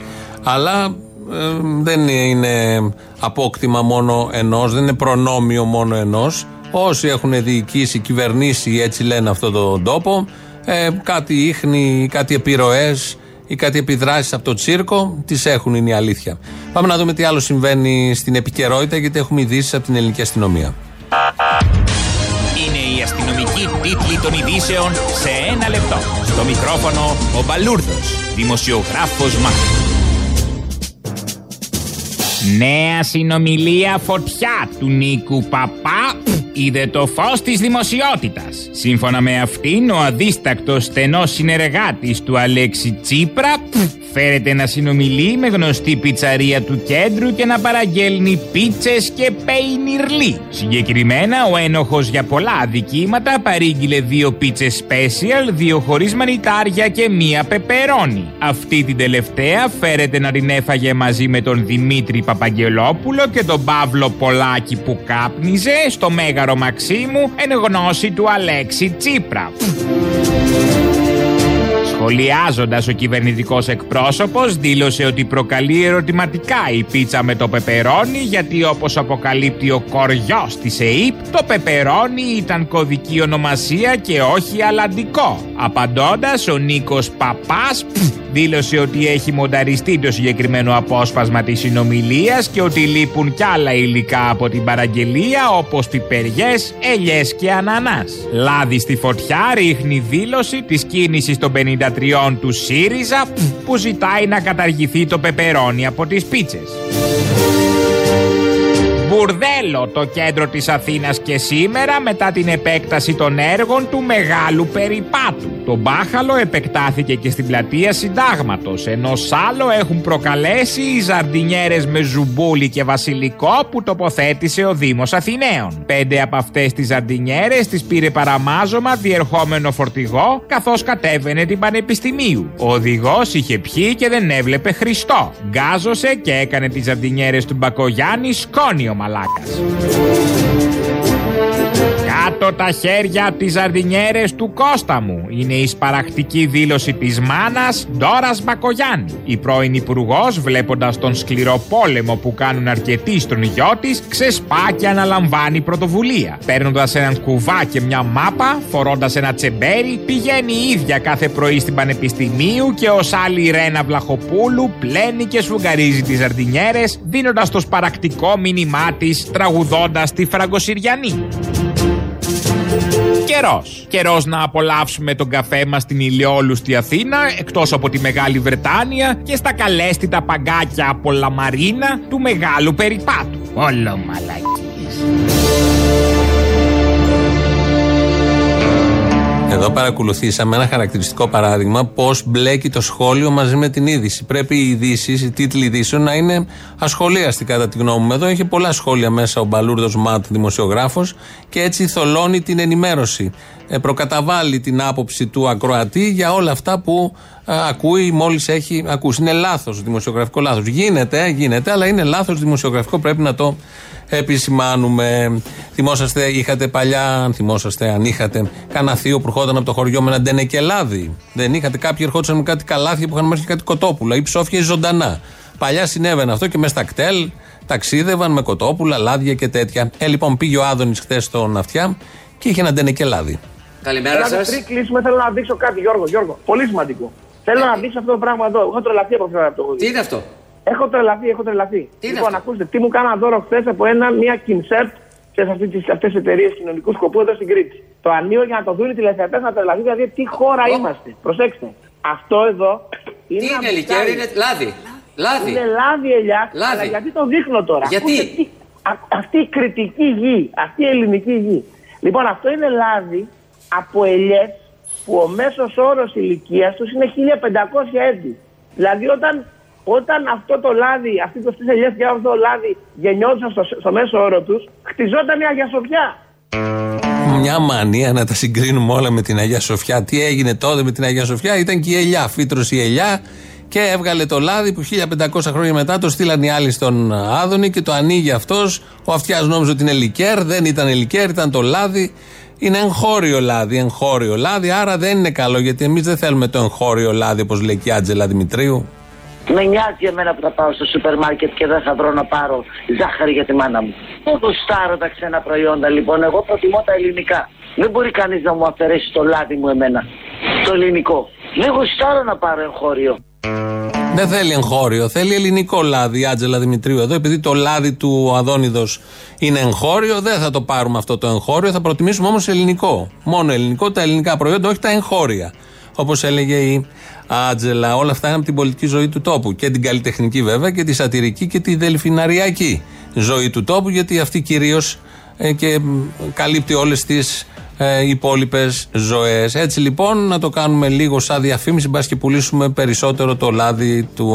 Αλλά ε, δεν είναι απόκτημα μόνο ενός, δεν είναι προνόμιο μόνο ενός. Όσοι έχουν διοικήσει, κυβερνήσει, έτσι λένε αυτόν τον τόπο, ε, κάτι ίχνη, κάτι επιρροές ή κάτι επιδράσεις από το τσίρκο, τις έχουν, είναι η αλήθεια. Πάμε να δούμε τι άλλο συμβαίνει στην επικαιρότητα, γιατί έχουμε ειδήσεις από την ελληνική αστυνομία. Είναι η αστυνομική τίτλη των ειδήσεων σε ένα λεπτό. Στο μικρόφωνο ο Μπαλούρδος, δημοσιογράφος Μάρκος. Νέα συνομιλία φωτιά του Νίκου Παπά είδε το φως της δημοσιότητας. Σύμφωνα με αυτήν, ο αδίστακτος στενός συνεργάτης του Αλέξη Τσίπρα φέρεται να συνομιλεί με γνωστή πιτσαρία του κέντρου και να παραγγέλνει πίτσες και πέινιρλί. Συγκεκριμένα, ο ένοχος για πολλά αδικήματα παρήγγειλε δύο πίτσες special, δύο χωρίς μανιτάρια και μία πεπερώνι. Αυτή την τελευταία φέρεται να την έφαγε μαζί με τον Δημήτρη Παπαγγελόπουλο και τον Παύλο Πολάκη που κάπνιζε στο Μέγαρο Μαξίμου εν γνώση του Αλέξη Τσίπρα. Σχολιάζοντας, ο κυβερνητικός εκπρόσωπος δήλωσε ότι προκαλεί ερωτηματικά η πίτσα με το πεπερόνι, γιατί όπως αποκαλύπτει ο κοριός της ΕΕΠ, το πεπερόνι ήταν κωδική ονομασία και όχι αλλαντικό. Απαντώντας, ο Νίκος Παπάς δήλωσε ότι έχει μονταριστεί το συγκεκριμένο απόσπασμα της συνομιλίας και ότι λείπουν κι άλλα υλικά από την παραγγελία όπως πιπεριές, ελιές και ανανάς. Λάδι στη φωτιά ρίχνει δήλωση της κίνησης των 53 του ΣΥΡΙΖΑ που ζητάει να καταργηθεί το πεπερόνι από τις πίτσες. Μπουρδέλο το κέντρο της Αθήνας και σήμερα μετά την επέκταση των έργων του Μεγάλου Περιπάτου. Το μπάχαλο επεκτάθηκε και στην πλατεία Συντάγματος, ενώ σ' άλλο έχουν προκαλέσει οι ζαρντινιέρες με ζουμπούλι και βασιλικό που τοποθέτησε ο Δήμος Αθηναίων. Πέντε από αυτές τις ζαρντινιέρες τις πήρε παραμάζωμα διερχόμενο φορτηγό καθώς κατέβαινε την Πανεπιστημίου. Ο οδηγός είχε πιει και δεν έβλεπε Χριστό. Γκάζωσε και έκανε τις ζαρντινιέρες του Μπακογιάννη σκόνη ο μαλάκας. Κάτω τα χέρια από τις ζαρδινιέρες του Κώστα μου. Είναι η σπαρακτική δήλωση της μάνας Ντόρας Μπακογιάννη. Η πρώην υπουργός, βλέποντας τον σκληρό πόλεμο που κάνουν αρκετοί στον γιο της, ξεσπά και αναλαμβάνει πρωτοβουλία. Παίρνοντας έναν κουβά και μια μάπα, φορώντας ένα τσεμπέρι, πηγαίνει η ίδια κάθε πρωί στην Πανεπιστημίου και ως άλλη Ρένα Βλαχοπούλου πλένει και σφουγγαρίζει τις ζαρδινιέρες, δίνοντας το σπαρακτικό μήνυμά της, τραγουδώντας τη Φραγκοσυριανή. Καιρός. Καιρός να απολαύσουμε τον καφέ μας στην ηλιόλουστη Αθήνα, εκτός από τη Μεγάλη Βρετάνια και στα καλέστητα παγκάκια από λαμαρίνα του μεγάλου περιπάτου. Όλο μαλακίες. Εδώ παρακολουθήσαμε ένα χαρακτηριστικό παράδειγμα πώς μπλέκει το σχόλιο μαζί με την είδηση. Πρέπει οι ειδήσεις, οι τίτλοι ειδήσεων να είναι ασχολίαστοι κατά τη γνώμη μου. Εδώ έχει πολλά σχόλια μέσα ο Μπαλούρδος Ματ, δημοσιογράφος, και έτσι θολώνει την ενημέρωση. Ε, προκαταβάλει την άποψη του ακροατή για όλα αυτά που ε, ακούει μόλις έχει ακούσει. Είναι λάθος, δημοσιογραφικό λάθος. Γίνεται, γίνεται, αλλά είναι λάθος δημοσιογραφικό. Πρέπει να το επισημάνουμε. Θυμόσαστε, είχατε παλιά, αν θυμόσαστε, αν είχατε κανένα θείο που ερχόταν από το χωριό με ένα ντενεκελάδι. Δεν είχατε, κάποιοι ερχόντουσαν με κάτι καλάθια που είχαν μέσα και κάτι κοτόπουλα ή ψόφια ή ζωντανά. Παλιά συνέβαινε αυτό και μέσα στα κτέλ ταξίδευαν με κοτόπουλα, λάδια και τέτοια. Ε, λοιπόν, πήγε ο Άδωνης χθες στον αυτιά και είχε ένα ντενεκελάδι. Καλημέρα σας. Πριν κλείσουμε, θέλω να δείξω κάτι, Γιώργο. Γιώργο. Πολύ σημαντικό. Θέλω να δείξω αυτό το πράγμα εδώ. Έχω τρελαθεί από αυτό. Τι είναι αυτό; Έχω τρελαθεί, έχω τρελαθεί. Τι είναι λοιπόν, αυτό; ακούστε, τι μου κάναν δώρο χθες από ένα, μια Κινσέρτ σε αυτές τις εταιρείες κοινωνικού σκοπού εδώ στην Κρήτη. Το ανοίγω για να το δουν οι τηλεθεατές να τρελαθεί, δηλαδή τι χώρα είμαστε. Προσέξτε. Αυτό εδώ είναι. Τι είναι ένα λικέρ, μπουκάλι. είναι λάδι. Λάδι. Είναι λάδι ελιά. Λάδι. Αλλά γιατί το δείχνω τώρα; Γιατί; Ακούστε, τι- α- αυτή η κριτική γη, αυτή η ελληνική γη. Λοιπόν, αυτό είναι λάδι από ελιές που ο μέσος όρος ηλικίας τους είναι 1500 έτη. Δηλαδή, όταν, όταν αυτό το λάδι, αυτοί το στις ελιές και αυτό το λάδι γεννιόντουσαν στο, στο μέσο όρο τους, χτιζόταν η Αγία Σοφιά. Μια μανία να τα συγκρίνουμε όλα με την Αγία Σοφιά. Τι έγινε τότε με την Αγία Σοφιά, ήταν και η ελιά. Φύτρωσε η ελιά και έβγαλε το λάδι που 1500 χρόνια μετά το στείλαν οι άλλοι στον Άδωνη και το ανοίγει αυτός. Ο αυτιάς νόμιζε ότι είναι λικέρ, δεν ήταν λικέρ, ήταν το λάδι. Είναι εγχώριο λάδι, εγχώριο λάδι, άρα δεν είναι καλό γιατί εμείς δεν θέλουμε το εγχώριο λάδι όπως λέει και η Άτζελα Δημητρίου. Με νοιάζει εμένα που θα πάω στο σούπερ μάρκετ και δεν θα βρω να πάρω ζάχαρη για τη μάνα μου. Δεν γουστάρω τα ξένα προϊόντα λοιπόν. Εγώ προτιμώ τα ελληνικά. Δεν μπορεί κανείς να μου αφαιρέσει το λάδι μου εμένα. Το ελληνικό. Δεν γουστάρω να πάρω εγχώριο. Δεν θέλει εγχώριο, θέλει ελληνικό λάδι η Άτζελα Δημητρίου εδώ. Επειδή το λάδι του Αδόνιδος είναι εγχώριο, δεν θα το πάρουμε αυτό το εγχώριο, θα προτιμήσουμε όμως ελληνικό. Μόνο ελληνικό, τα ελληνικά προϊόντα, όχι τα εγχώρια. Όπως έλεγε η Άτζελα, όλα αυτά είναι από την πολιτική ζωή του τόπου. Και την καλλιτεχνική βέβαια και τη σατυρική και τη δελφιναριακή ζωή του τόπου, γιατί αυτή κυρίως και μ, καλύπτει όλες τις ε, υπόλοιπες ζωές. Έτσι λοιπόν να το κάνουμε λίγο σαν διαφήμιση, μπας και πουλήσουμε περισσότερο το λάδι του,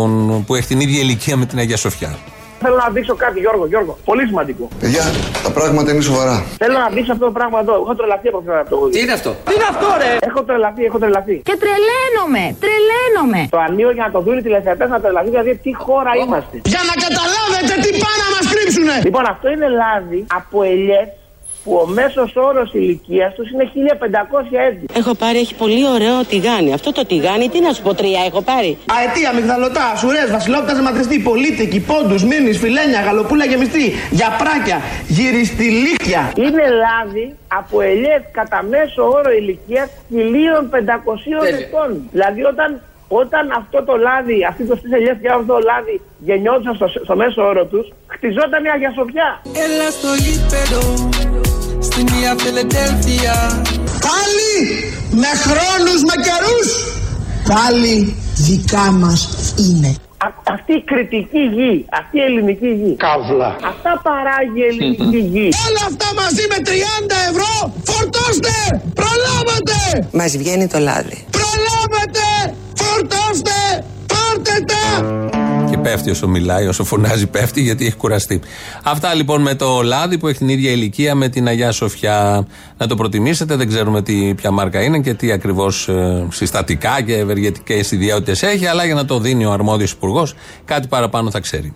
που έχει την ίδια ηλικία με την Αγία Σοφιά. Θέλω να δείξω κάτι, Γιώργο. Γιώργο. Πολύ σημαντικό. Παιδιά, τα πράγματα είναι σοβαρά. Θέλω να δείξω αυτό το πράγμα εδώ. Έχω τρελαθεί από αυτό. Τι είναι αυτό; Τι είναι αυτό, ρε! Έχω τρελαθεί, έχω τρελαθεί. Και τρελαίνομαι, τρελαίνομαι. Το ανοίγω για να το δουν οι τηλεθεατές να τρελαθεί, δηλαδή τι χώρα είμαστε. Για να καταλάβετε τι πάνε να μας κρύψουνε. Λοιπόν, αυτό είναι λάδι από ελιές που ο μέσος όρος ηλικίας τους είναι 1500 έτη. Έχω πάρει, έχει πολύ ωραίο τηγάνι. Αυτό το τηγάνι, τι να σου πω, τρία έχω πάρει. Αετία, μυγδαλωτά, σουρές, βασιλόπτα, ματριστή, πολίτικη, πόντους, μήνυς, φιλένια, γαλοπούλα γεμιστή, γιαπράκια, γυριστηλίκια. Είναι λάδι από ελιές κατά μέσο όρο ηλικίας 1500 ετών. Δηλαδή όταν όταν αυτό το λάδι, αυτή το στις ελιές και αυτό το λάδι γεννιόντουσαν στο, στο μέσο όρο τους, χτιζόταν η Αγία Σοφιά. Έλα στο γήπεδο, στη Νέα Φιλεντέλφια. Πάλι με χρόνους, με καιρούς. Πάλι δικά μας είναι. Α- αυτή η κριτική γη, αυτή η ελληνική γη. Καύλα. Αυτά παράγει η ελληνική <laughs> γη. Όλα αυτά μαζί με 30 ευρώ φορτώστε! Προλάβατε! Μας βγαίνει το λάδι. Προλάβατε! Φορτώστε! Πάρτε τα! Και πέφτει όσο μιλάει, όσο φωνάζει, πέφτει γιατί έχει κουραστεί. Αυτά λοιπόν με το λάδι που έχει την ίδια ηλικία με την Αγιά Σοφιά. Να το προτιμήσετε, δεν ξέρουμε τι, ποια μάρκα είναι και τι ακριβώς συστατικά και ευεργετικές ιδιότητες έχει, αλλά για να το δίνει ο αρμόδιος υπουργός, κάτι παραπάνω θα ξέρει.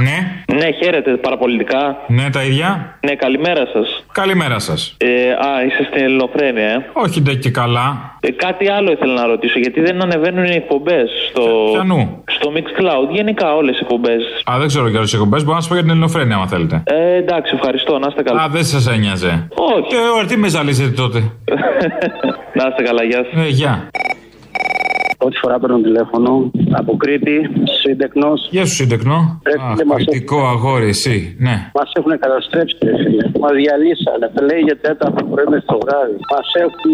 Ναι. Ναι, χαίρετε παραπολιτικά. Ναι, τα ίδια. Ναι, καλημέρα σας. Καλημέρα σας. Ε, α, είστε στην Ελληνοφρένεια, ε. Όχι ντε και καλά. Ε, κάτι άλλο ήθελα να ρωτήσω, γιατί δεν ανεβαίνουν οι εκπομπές στο. Πιανού; Στο Mixcloud, γενικά όλες οι εκπομπές. Α, δεν ξέρω για όλες τι εκπομπές. Μπορώ να σας πω για την Ελληνοφρένεια, άμα θέλετε. Ε, εντάξει, ευχαριστώ, να είστε καλά. Α, δεν σας ένοιαζε. Όχι. Και ωραία, τι με ζαλίζετε τότε. <laughs> να είστε καλά, γεια σας. Ε, γεια. Πρώτη φορά παίρνω τηλέφωνο από Κρήτη, σύντεκνο. Γεια σου, σύντεκνο. Ρε, Αχ, φίλε, μας κριτικό αγόρι, εσύ. Ναι. Μας έχουν καταστρέψει, ρε φίλε. Μας διαλύσανε. Λέγεται τέταρτο πρωί μες το βράδυ. Μας έχουν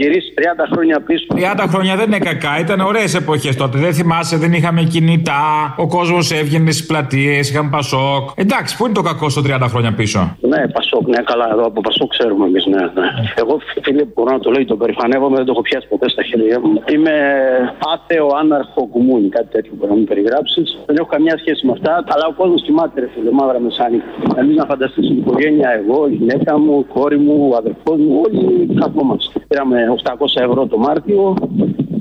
γυρίσει 30 χρόνια πίσω. 30 χρόνια δεν είναι κακά, ήταν ωραίες εποχές τότε. Δεν θυμάσαι, δεν είχαμε κινητά. Ο κόσμος έβγαινε στις πλατείες, είχαμε πασόκ. Εντάξει, πού είναι το κακό στο 30 χρόνια πίσω; Ναι, Πασόκ, ναι, καλά, εδώ από Πασόκ ξέρουμε εμείς, ναι, ναι. Εγώ, φίλε, μπορώ να το λέω, τον περηφανεύομαι, δεν το έχω πιάσει ποτέ στα χέρια μου. Είμαι άθεο, άναρχο κουμούνι, κάτι τέτοιο μπορεί να μου περιγράψεις. Δεν έχω καμιά σχέση με αυτά, αλλά ο κόσμος κοιμάται, ρε φίλε, μαύρα μεσάνυχτα. Εμείς να φανταστείς την οικογένεια, εγώ, η γυναίκα μου, η κόρη μου, ο αδερφός μου, όλοι καθόμαστε. Πήραμε 800 ευρώ το Μάρτιο,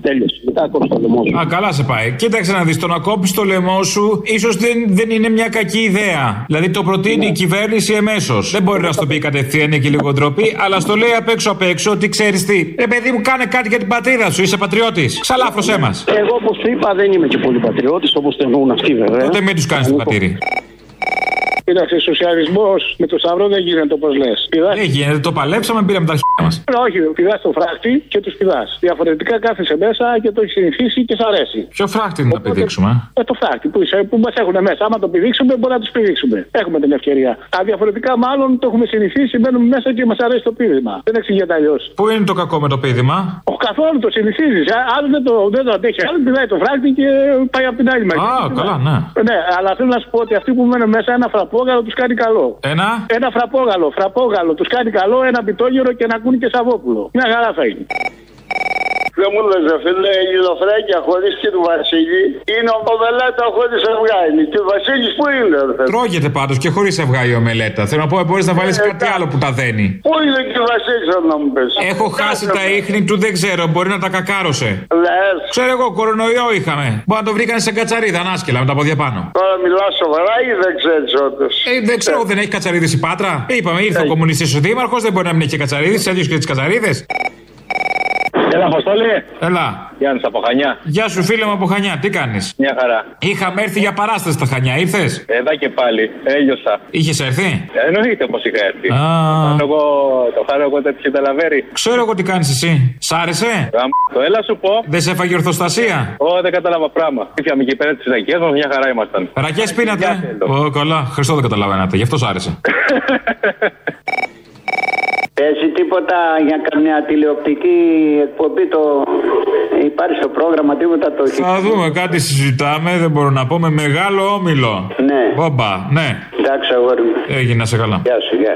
τέλειωσε. Μετά κόψω το λαιμό σου. Α, καλά σε πάει. Κοίταξε να δεις, το να κόψεις το λαιμό σου ίσως δεν, δεν είναι μια κακή ιδέα. Δηλαδή το προτείνει η κυβέρνηση εμέσως. Δεν μπορεί να στο πει κατευθείαν είναι και λίγο ντροπή, αλλά στο λέει απ' έξω απ' έξω ότι ξέρεις τι. Ρε παιδί μου, κάνε κάτι για την πατρίδα σου, είσαι πατριώτης. Ξαλάφρωσέ μα. Εγώ, όπως σου είπα, δεν είμαι και πολύ πατριώτης, όπως το εννοούν αυτοί βέβαια. Τότε μην τους κάνεις το πατήρι. Κοίταξε, σοσιαλισμός με το σταυρό δεν γίνεται όπως λες. Δεν γίνεται, το παλέψαμε, πήραμε τα αρχαία μας. Όχι, πηδάς το φράχτη και του πηδά. Διαφορετικά κάθεσαι μέσα και το έχεις συνηθίσει και σ' αρέσει. Ποιο φράχτη είναι να πηδήξουμε. Ε, το φράχτη που, είσαι- που μας έχουν μέσα. Άμα το πηδήξουμε, μπορεί να τους πηδήξουμε. Έχουμε την ευκαιρία. Α, διαφορετικά, μάλλον το έχουμε συνηθίσει, μένουμε μέσα και μας αρέσει το πείδημα. Δεν εξηγείται αλλιώς. Πού είναι το κακό με το πείδημα; Ο καθόλου το συνηθίζεις. Άλλο δεν το, δεν το αντέχει. Άλλο πηδάει το φράχτη και πάει από την άλλη μεριά. Α, καλά, ναι. Ναι, αλλά θέλω να σου πω ότι αυτοί που μένουν μέσα ένα φραπόγαλο τους κάνει καλό. Ένα. Ένα φραπόγαλο, φραπόγαλο τους κάνει καλό, ένα πιτόγυρο και να ακούνε και σαβόπουλο. Μια χαρά θα είναι. Δεν μου λες ρε φίλε, η Λοφρέκια χωρίς και του Βασίλη είναι ο Μελέτα χωρίς αυγάνη. Και ο Βασίλης πού είναι ρε φίλε; Τρώγεται πάντως και χωρίς αυγά η ομελέτα. Θέλω να πω, μπορείς να βάλεις κάτι άλλο που τα δένει. Πού είναι και ο Βασίλης θέλω να μου πεις; Έχω χάσει τα ίχνη του, δεν ξέρω, μπορεί να τα κακάρωσε. Λες. Ξέρω εγώ, κορονοϊό είχαμε. Μπορεί να το βρήκανε σε κατσαρίδα, ανάσκελα με τα πόδια πάνω. Τώρα μιλάς σοβαρά ή δεν ξέρεις όντως; Ε, δεν ξέρω, δεν έχει κατσαρίδες η Πάτρα. Ε, Είπαμε, ήρθε ο κομμουνιστής ο Δήμαρχος, δεν μπορεί να μην έχει και κατσαρίδες, αλλιώ και τις κατσαρίδες. Έλα, Αποστόλη. Έλα. Γιάννης από Χανιά. Γεια σου, φίλε μου από Χανιά, τι κάνεις; Μια χαρά. Είχαμε έρθει για παράσταση στα Χανιά, ήρθες; Εδώ και πάλι. Έλειωσα. Είχες έρθει; Ε, Εννοείται πως είχα έρθει. Α. Το κάνω εγώ, το κάνω εγώ τέτοιο ταλαβέρι. Ξέρω εγώ τι κάνεις εσύ. Σ' άρεσε; Γαμ- Το έλα σου πω. Δεν σε έφαγε ορθοστασία; Ω, δεν κατάλαβα πράγμα. Ήπιαμε εκεί πέρα τις ρακέ μας, μια χαρά ήμασταν. Ρακές πίνατε; Ω, καλά. Χριστό δεν καταλαβαίνατε. Γι' αυτό σ' άρεσε. <laughs> Παίζει τίποτα για καμιά τηλεοπτική εκπομπή το... Υπάρχει στο πρόγραμμα τίποτα το έχει. Θα δούμε, κάτι συζητάμε, δεν μπορώ να πω, με μεγάλο όμιλο. Ναι. Μπόμπα, ναι. Εντάξει αγόρι μου. Έγινε, να σε καλά. Γεια σου, γεια.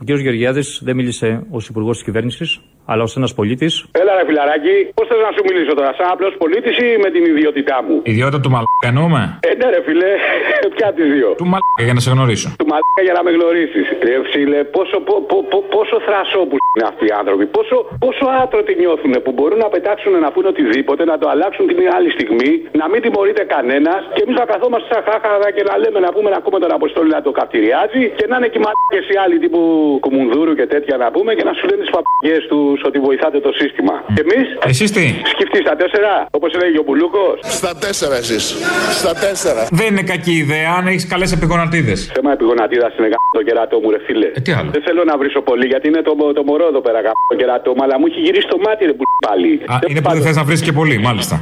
Ο κ. Γεωργιάδης δεν μίλησε ως υπουργός της κυβέρνησης, αλλά ως ένας πολίτη. Έλα, ρε φιλαράκι, πώς θες να σου μιλήσω τώρα, σαν απλός πολίτης ή με την ιδιότητά μου; Ιδιότητα του μαλάκα εννοούμε; Ε, ναι, ρε φιλέ, <laughs> ποια τις δύο. Του μαλάκα για να σε γνωρίσω. Του μαλάκα για να με γνωρίσεις. Ρε φίλε, πόσο, πο, πο, πο, πόσο θρασόπου είναι αυτοί οι άνθρωποι. Πόσο, πόσο άτρωτοι νιώθουν που μπορούν να πετάξουν να πούνε οτιδήποτε, να το αλλάξουν την άλλη στιγμή, να μην τιμωρείται κανένας και εμείς να καθόμαστε σαν χάχαρα και να λέμε να πούμε να ακούμε τον Αποστόλη να το καυτηριάζει και να είναι και οι μαλάκες οι άλλοι τύπου Κουμουνδούρου και τέτοια να πούμε και να σου λένε τις παπαγιές του ότι βοηθάτε το σύστημα. Και εμείς. Εσείς τι; Σκεφτείς στα τέσσερα, όπως έλεγε ο Μπουλούκος. Στα τέσσερα εσείς. Στα τέσσερα. Δεν είναι κακή ιδέα αν έχεις καλές επιγονατίδε. Θέμα επιγονατίδα είναι γάμο το κερατό μου, ρε φίλε. Ε, τι άλλο; Δεν θέλω να βρίσω πολύ γιατί είναι το, το μωρό εδώ πέρα γάμο το κερατό μου, αλλά μου έχει γυρίσει το μάτι ρε που πάλι. Α, είναι που δεν θες να βρεις και πολύ, μάλιστα.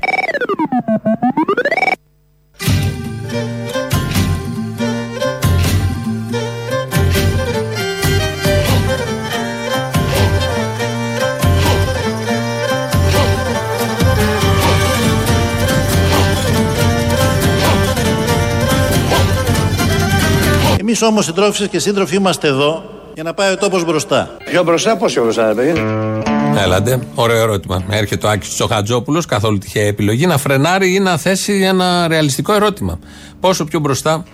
Εμείς όμως συντρόφισσες και σύντροφοι είμαστε εδώ για να πάει ο τόπος μπροστά. Πιο μπροστά, πόσο μπροστά, ρε παιδί. Έλατε. Ωραίο ερώτημα. Έρχεται ο Άκης Τσοχατζόπουλος, καθόλου τυχαία επιλογή, να φρενάρει ή να θέσει ένα ρεαλιστικό ερώτημα. Πόσο πιο μπροστά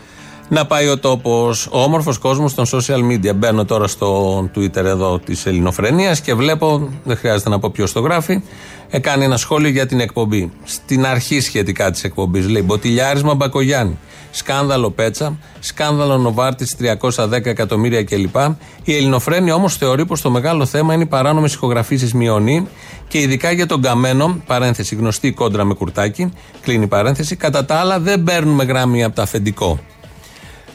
να πάει ο τόπος. Ο όμορφος κόσμος των social media. Μπαίνω τώρα στο Twitter εδώ της Ελληνοφρενεία και βλέπω, δεν χρειάζεται να πω ποιος το γράφει, έκανε ένα σχόλιο για την εκπομπή. Στην αρχή σχετικά της εκπομπής λέει Μποτιλιάρισμα Μπακογιάννη. Σκάνδαλο Πέτσα, σκάνδαλο Νοβάρτης 310 εκατομμύρια κλπ. Η Ελληνοφρένεια όμως θεωρεί πως το μεγάλο θέμα είναι οι παράνομες ηχογραφήσεις μειονή και ειδικά για τον Καμένο, παρένθεση γνωστή κόντρα με κουρτάκι, κλείνει παρένθεση. Κατά τα άλλα δεν παίρνουμε γράμμη από τα αφεντικό.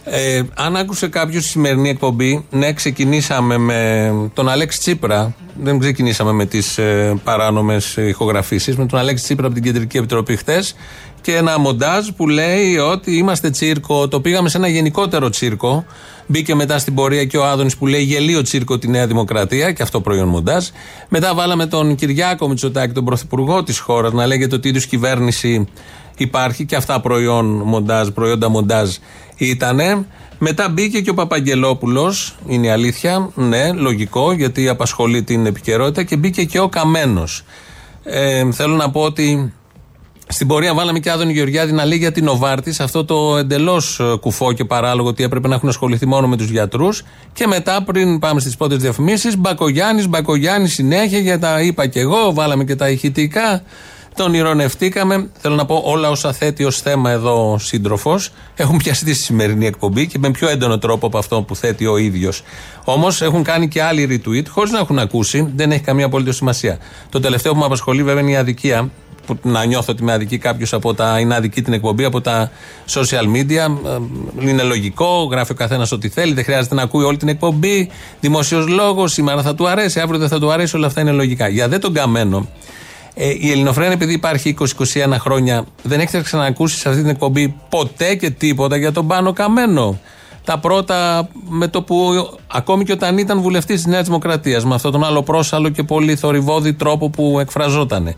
Ε, αν άκουσε κάποιος τη σημερινή εκπομπή, ναι, ξεκινήσαμε με τον Αλέξη Τσίπρα. Δεν ξεκινήσαμε με τις ε, παράνομες ηχογραφήσεις. Με τον Αλέξη Τσίπρα από την Κεντρική Επιτροπή χτες και ένα μοντάζ που λέει ότι είμαστε τσίρκο. Το πήγαμε σε ένα γενικότερο τσίρκο. Μπήκε μετά στην πορεία και ο Άδωνης που λέει γελίο τσίρκο τη Νέα Δημοκρατία και αυτό προϊόν μοντάζ. Μετά βάλαμε τον Κυριάκο Μητσοτάκη, τον πρωθυπουργό της χώρας, να λέγεται ότι είδους κυβέρνηση υπάρχει και αυτά προϊόν μοντάζ, προϊόντα μοντάζ ήτανε. Μετά μπήκε και ο Παπαγγελόπουλος, είναι η αλήθεια, ναι, λογικό, γιατί απασχολεί την επικαιρότητα και μπήκε και ο Καμένος. Ε, θέλω να πω ότι στην πορεία βάλαμε και Άδωνη Γεωργιάδη να λέει για την Οβάρτης, αυτό το εντελώς κουφό και παράλογο ότι έπρεπε να έχουν ασχοληθεί μόνο με τους γιατρούς. Και μετά, πριν πάμε στις πρώτες διαφημίσεις, Μπακογιάννης, Μπακογιάννη συνέχεια για τα είπα και εγώ, βάλαμε και τα ηχητικά. Τον ηρωνευτήκαμε. Θέλω να πω όλα όσα θέτει ως θέμα εδώ ο σύντροφος έχουν πιαστεί στη σημερινή εκπομπή και με πιο έντονο τρόπο από αυτό που θέτει ο ίδιος. Όμως έχουν κάνει και άλλοι retweet χωρίς να έχουν ακούσει. Δεν έχει καμία απολύτω σημασία. Το τελευταίο που με απασχολεί βέβαια είναι η αδικία που να νιώθω ότι με αδικεί κάποιος από τα. είναι αδική την εκπομπή από τα social media. Ε, είναι λογικό, γράφει ο καθένας ό,τι θέλει, δεν χρειάζεται να ακούει όλη την εκπομπή. Δημοσίο λόγος, σήμερα θα του αρέσει, αύριο δεν θα του αρέσει, όλα αυτά είναι λογικά. Για δεν τον καμένο. Ε, η Ελληνοφρένα, επειδή υπάρχει 20-21 χρόνια, δεν έχετε ξανακούσει σε αυτή την εκπομπή ποτέ και τίποτα για τον Πάνο Καμένο. Τα πρώτα με το που ακόμη και όταν ήταν βουλευτής της Νέας Δημοκρατίας, με αυτόν τον άλλο πρόσαλο και πολύ θορυβόδη τρόπο που εκφραζότανε.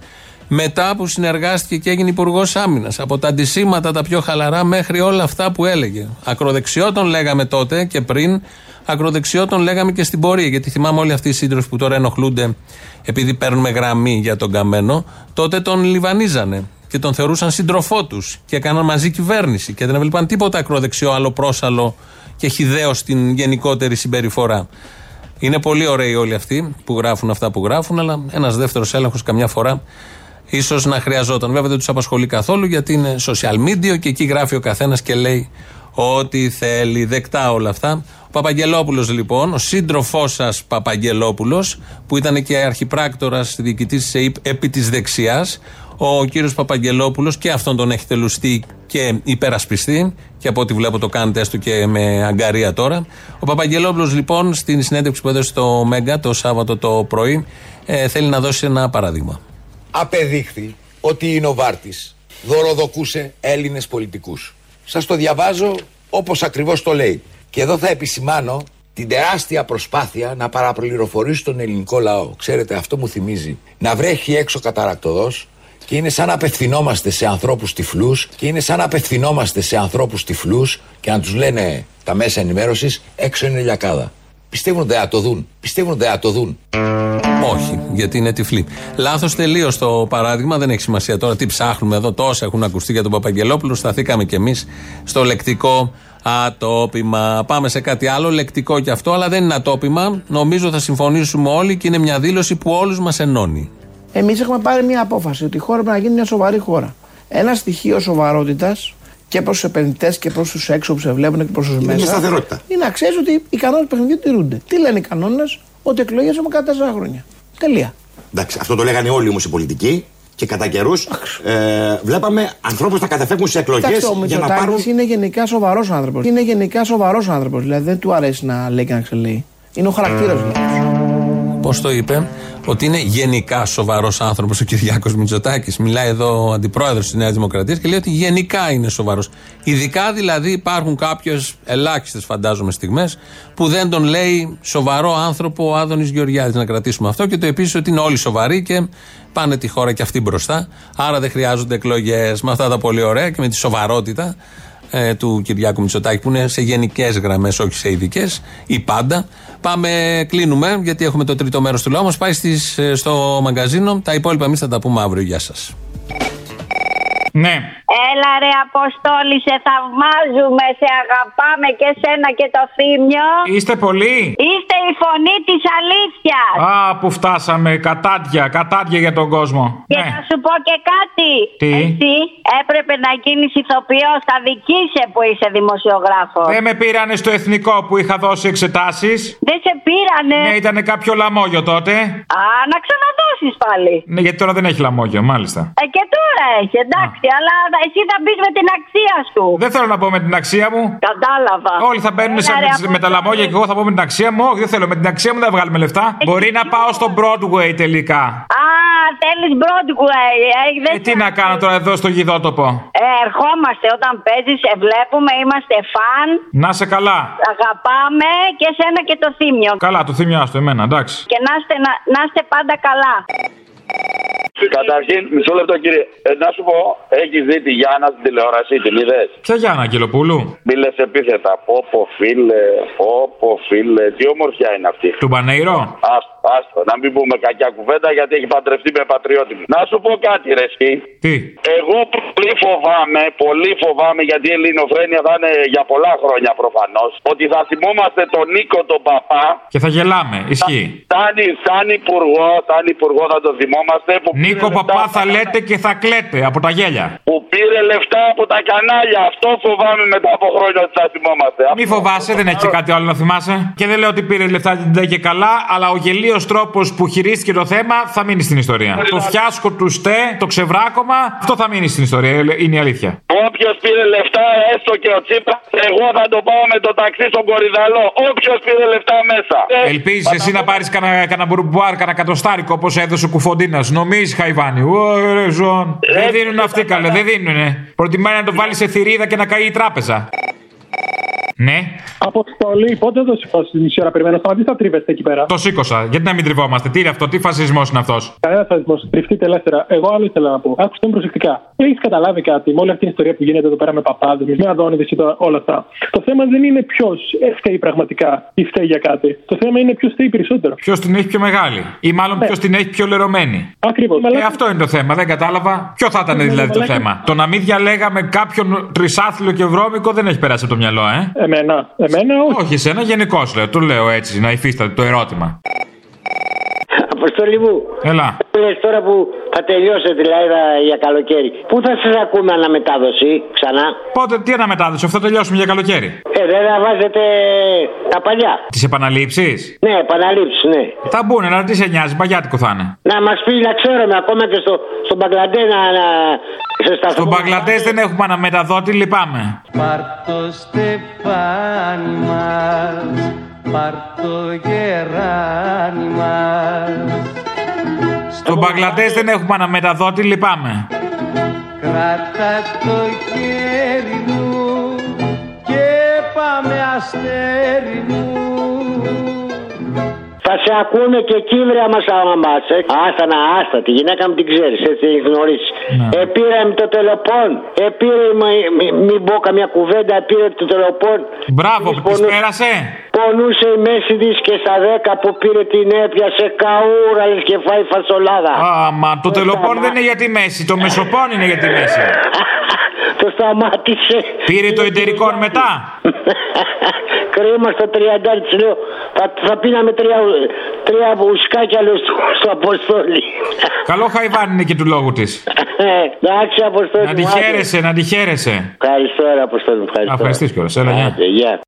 Μετά που συνεργάστηκε και έγινε υπουργός άμυνας. Από τα αντισήματα τα πιο χαλαρά μέχρι όλα αυτά που έλεγε. Ακροδεξιό τον λέγαμε τότε και πριν. Ακροδεξιό τον λέγαμε και στην πορεία. Γιατί θυμάμαι όλοι αυτοί οι σύντροφοι που τώρα ενοχλούνται επειδή παίρνουμε γραμμή για τον Καμένο. Τότε τον λιβανίζανε και τον θεωρούσαν σύντροφό τους και έκαναν μαζί κυβέρνηση και δεν έβλεπαν τίποτα ακροδεξιό, άλλο πρόσαλο και χιδαίο στην γενικότερη συμπεριφορά. Είναι πολύ ωραίοι όλοι αυτοί που γράφουν αυτά που γράφουν, αλλά ένας δεύτερος έλεγχος καμιά φορά ίσως να χρειαζόταν. Βέβαια δεν τους απασχολεί καθόλου γιατί είναι social media και εκεί γράφει ο καθένας και λέει ό,τι θέλει. Δεκτά όλα αυτά. Ο Παπαγγελόπουλος λοιπόν, ο σύντροφός σας Παπαγγελόπουλος, που ήταν και αρχιπράκτορας διοικητής της ΕΕΠ επί της δεξιάς, ο κύριος Παπαγγελόπουλος και αυτόν τον έχει τελουστεί και υπερασπιστεί και από ό,τι βλέπω το κάνετε έστω και με αγκαρία τώρα. Ο Παπαγγελόπουλος λοιπόν στην συνέντευξη που έδωσε στο Μέγκα το Σάββατο το πρωί ε, θέλει να δώσει ένα παράδειγμα απεδείχθη ότι η Νοβάρτης δωροδοκούσε Έλληνες πολιτικούς. Σας το διαβάζω όπως ακριβώς το λέει. Και εδώ θα επισημάνω την τεράστια προσπάθεια να παραπληροφορήσει τον ελληνικό λαό. Ξέρετε, αυτό μου θυμίζει να βρέχει έξω καταρακτοδός και είναι σαν να απευθυνόμαστε σε ανθρώπους τυφλούς και είναι σαν να απευθυνόμαστε σε ανθρώπους τυφλούς και να τους λένε τα μέσα ενημέρωσης έξω είναι λιακάδα. Πιστεύουν ότι θα το δουν. Πιστεύουν ότι θα το δουν. Όχι, γιατί είναι τυφλή. Λάθος τελείω το παράδειγμα, δεν έχει σημασία τώρα τι ψάχνουμε εδώ. Τόσα έχουν ακουστεί για τον Παπαγγελόπουλο. Σταθήκαμε κι εμείς στο λεκτικό ατόπιμα. Πάμε σε κάτι άλλο, λεκτικό κι αυτό, αλλά δεν είναι ατόπιμα. Νομίζω θα συμφωνήσουμε όλοι και είναι μια δήλωση που όλους μας ενώνει. Εμείς έχουμε πάρει μια απόφαση ότι η χώρα πρέπει να γίνει μια σοβαρή χώρα. Ένα στοιχείο σοβαρότητας και προς τους επενδυτές και προς τους έξω που σε βλέπουν και προς τους μέσα. Είναι σταθερότητα. Είναι να ξέρεις ότι οι κανόνες του παιχνιδιού τηρούνται. Τι λένε οι κανόνες, ότι εκλογές έχουμε κατά 4 χρόνια. Τελεία. Εντάξει, αυτό το λέγανε όλοι όμως οι πολιτικοί και κατά καιρούς ε, βλέπαμε ανθρώπους να καταφεύγουν σε εκλογές για να πάρουν. Είναι γενικά σοβαρός άνθρωπος. Είναι γενικά σοβαρός άνθρωπος. Δηλαδή δεν του αρέσει να λέει και να ξελέει. Είναι ο χαρακτήρας του. Πώς το είπε, ότι είναι γενικά σοβαρός άνθρωπος ο Κυριάκος Μητσοτάκης. Μιλάει εδώ ο αντιπρόεδρος της Νέας Δημοκρατίας και λέει ότι γενικά είναι σοβαρός. Ειδικά δηλαδή υπάρχουν κάποιες ελάχιστες φαντάζομαι στιγμές που δεν τον λέει σοβαρό άνθρωπο ο Άδωνης Γεωργιάδης. Να κρατήσουμε αυτό και το επίσης ότι είναι όλοι σοβαροί και πάνε τη χώρα και αυτή μπροστά. Άρα δεν χρειάζονται εκλογές με αυτά τα πολύ ωραία και με τη σοβαρότητα ε, του Κυριάκου Μητσοτάκη που είναι σε γενικές γραμμές, όχι σε ειδικές ή πάντα. Πάμε, κλείνουμε γιατί έχουμε το τρίτο μέρος του λαού μας. Πάει στις, ε, στο μαγκαζίνο. Τα υπόλοιπα εμείς θα τα πούμε αύριο. Γεια σας. Ναι. Έλα ρε Αποστόλη, σε θαυμάζουμε, σε αγαπάμε και σένα και το θύμιο. Είστε πολλοί. Είστε η φωνή της αλήθειας. Α, που φτάσαμε. Κατάντια, κατάντια για τον κόσμο. Και Ναι. να σου πω και κάτι. Τι; Εσύ έπρεπε να γίνεις ηθοποιός, θα δικήσε που είσαι δημοσιογράφος. Δεν με πήρανε στο εθνικό που είχα δώσει εξετάσεις. Δεν σε πήρανε. Ναι, ήταν κάποιο λαμόγιο τότε. Α, να ξαναδώσεις πάλι. Ναι, γιατί τώρα δεν έχει λαμόγιο, μάλιστα. Ε, και τώρα έχει, εντάξει, αλλά εσύ θα μπει με την αξία σου. Δεν θέλω να πω με την αξία μου. Κατάλαβα. Όλοι θα μπαίνουν Έλα, σε, ρε, με, τις- με τα λαμόγια και εγώ θα πω με την αξία μου. Όχι, δεν θέλω. Με την αξία μου δεν θα βγάλουμε λεφτά. Μπορεί να πάω στο Broadway τελικά. Α, θέλεις Broadway. Ε, δεν Ε, τι να κάνω τώρα εδώ στο γηδότοπο; Ε, ερχόμαστε όταν παίζεις, σε βλέπουμε, είμαστε φαν. Να σε καλά. Αγαπάμε και σένα και το θύμιο. Καλά, το θυμιάστο το εμένα, εντάξει. Και να είστε, να, να είστε πάντα καλά. Καταρχήν, μισό λεπτό κύριε. Ε, να σου πω, έχεις δει τη Γιάννα στην τηλεόραση, την είδες; Ποια Γιάννα Αγγελοπούλου; Μίλε επίθετα. Πω, πω, φίλε, πω, πω, φίλε. Τι ομορφιά είναι αυτή. Του Μπανέιρο. Άστο, άστο. Να μην πούμε κακιά κουβέντα γιατί έχει παντρευτεί με πατριώτη. Να σου πω κάτι, ρε εσύ. Τι; Εγώ πολύ φοβάμαι, πολύ φοβάμαι γιατί η ελληνοφρένεια θα είναι για πολλά χρόνια προφανώς. Ότι θα θυμόμαστε τον Νίκο τον παπά. Και θα γελάμε. Ισχύει. Σαν, σαν υπουργό, σαν υπουργό θα το θυμόμαστε. Που Νίκο Παπά θα λέτε και θα κλαίτε από τα γέλια. που πήρε λεφτά από τα κανάλια. Αυτό φοβάμαι μετά από χρόνια ότι θα θυμόμαστε. Μη φοβάσαι, δεν έχει και κάτι άλλο να θυμάσαι. Και δεν λέω ότι πήρε λεφτά και την και καλά, αλλά ο γελίος τρόπος που χειρίστηκε το θέμα θα μείνει στην ιστορία. Το φιάσκο του ΣΤΕ, το ξεβράκωμα, αυτό θα μείνει στην ιστορία. Είναι η αλήθεια. Όποιος πήρε λεφτά, έστω και ο Τσίπρα, εγώ θα το πάω με το ταξί στον Κορυδαλό. Όποιος πήρε λεφτά μέσα. Ελπίζεις εσύ να πάρεις κανένα κανα μπουρμπουάρ, κανένα κατοστάρικο όπως έδωσε ο Κουφοντίνας. Νομίζεις, Χαϊβάνι. Ωραία, ζών. Δεν δίνουν αυτοί καλέ, δεν δίνουνε. Προτιμάει να το βάλει σε θηρίδα και να καεί η τράπεζα. Ναι. Αποστολή, πότε θα σου φάσει μισή ώρα περιμένω. Σταματήστε να τρίβεστε εκεί πέρα; Το σήκωσα. Γιατί να μην τριβόμαστε; Τι είναι αυτό, τι φασισμός είναι αυτός; Κανένα θεσμό. Τριφτείτε ελεύθερα. Εγώ άλλο ήθελα να πω. Άκουστε με προσεκτικά. Έχεις καταλάβει κάτι με όλη αυτή την ιστορία που γίνεται εδώ πέρα με παπάδες, με αδόνιδε και το- όλα αυτά; Το θέμα δεν είναι ποιος φταίει πραγματικά ή φταίει για κάτι. Το θέμα είναι ποιος φταίει περισσότερο. Ποιος την έχει πιο μεγάλη. Ή μάλλον ποιος την έχει πιο λερωμένη. Ακριβώς. Ε, αυτό είναι το θέμα, δεν κατάλαβα. Ποιο θα ήταν δηλαδή το μαλάκα. θέμα; Το να μην διαλέγαμε κάποιον τρισάθλιο και βρώμικο δεν έχει περάσει από το μυαλό, ε. Εμένα. Εμένα όχι. Όχι, εσένα γενικώς λέω. Το λέω έτσι, να υφίσταται το ερώτημα. Αποστολή μου. Έλα. Λες τώρα που θα τελειώσετε δηλαδή θα- για καλοκαίρι. Πού θα σας ακούμε αναμετάδοση ξανά; Πότε, τι αναμετάδοση, αυτό τελειώσουμε για καλοκαίρι. Ε, δεν θα βάζετε τα παλιά. Τις επαναλήψεις; Ναι, επαναλήψεις, ναι. Θα μπουν, αλλά τι σε νοιάζει, παγιάτικο θα είναι. Να μας πει να ξέρουμε ακόμα και στο, στον Μπαγκλαντέ να. να σε σταθμό. Στον Μπαγκλαντές δεν έχουμε αναμεταδότη, λυπάμαι. Πάρ' το στεφάνι μας, πάρ' το γεράνι μας Στον Μπαγκλαντές δεν έχουμε αναμεταδότη, λυπάμαι. Κράτα το χέρι μου και πάμε αστέρι μου Θα σε ακούνε και κύβρια μας άμα μας, ε. Άστα να άστα, τη γυναίκα μου την ξέρεις, έτσι την γνωρίσει. Ναι. Επήρε με το τελεπών, επήρε, μη- μη- μην πω καμιά κουβέντα, επήρε το τελεπών. Μπράβο, που της πέρασε. Πονούσε η μέση της και στα 10 που πήρε την έπιασε καούρα λες και φάει φασολάδα. Άμα το τελοπών δεν είναι για τη μέση, το μεσοπών είναι για τη μέση. <laughs> Το σταμάτησε. Πήρε το εταιρικό μετά. <laughs> Κρίμα στο 30 της λέω. Θα, θα πίναμε τρία, τρία ουσκάκια λέω στο, στο Αποστόλη. Καλό χαϊβάν είναι και του λόγου της. Εντάξει Αποστόλη. Να τη μου, άντε. χαίρεσαι, να τη χαίρεσαι. Ευχαριστώ ρε Αποστόλη. Ευχαριστώ. Να ευχαριστείς κιόλας. Έλα, γεια. Άντε, γεια.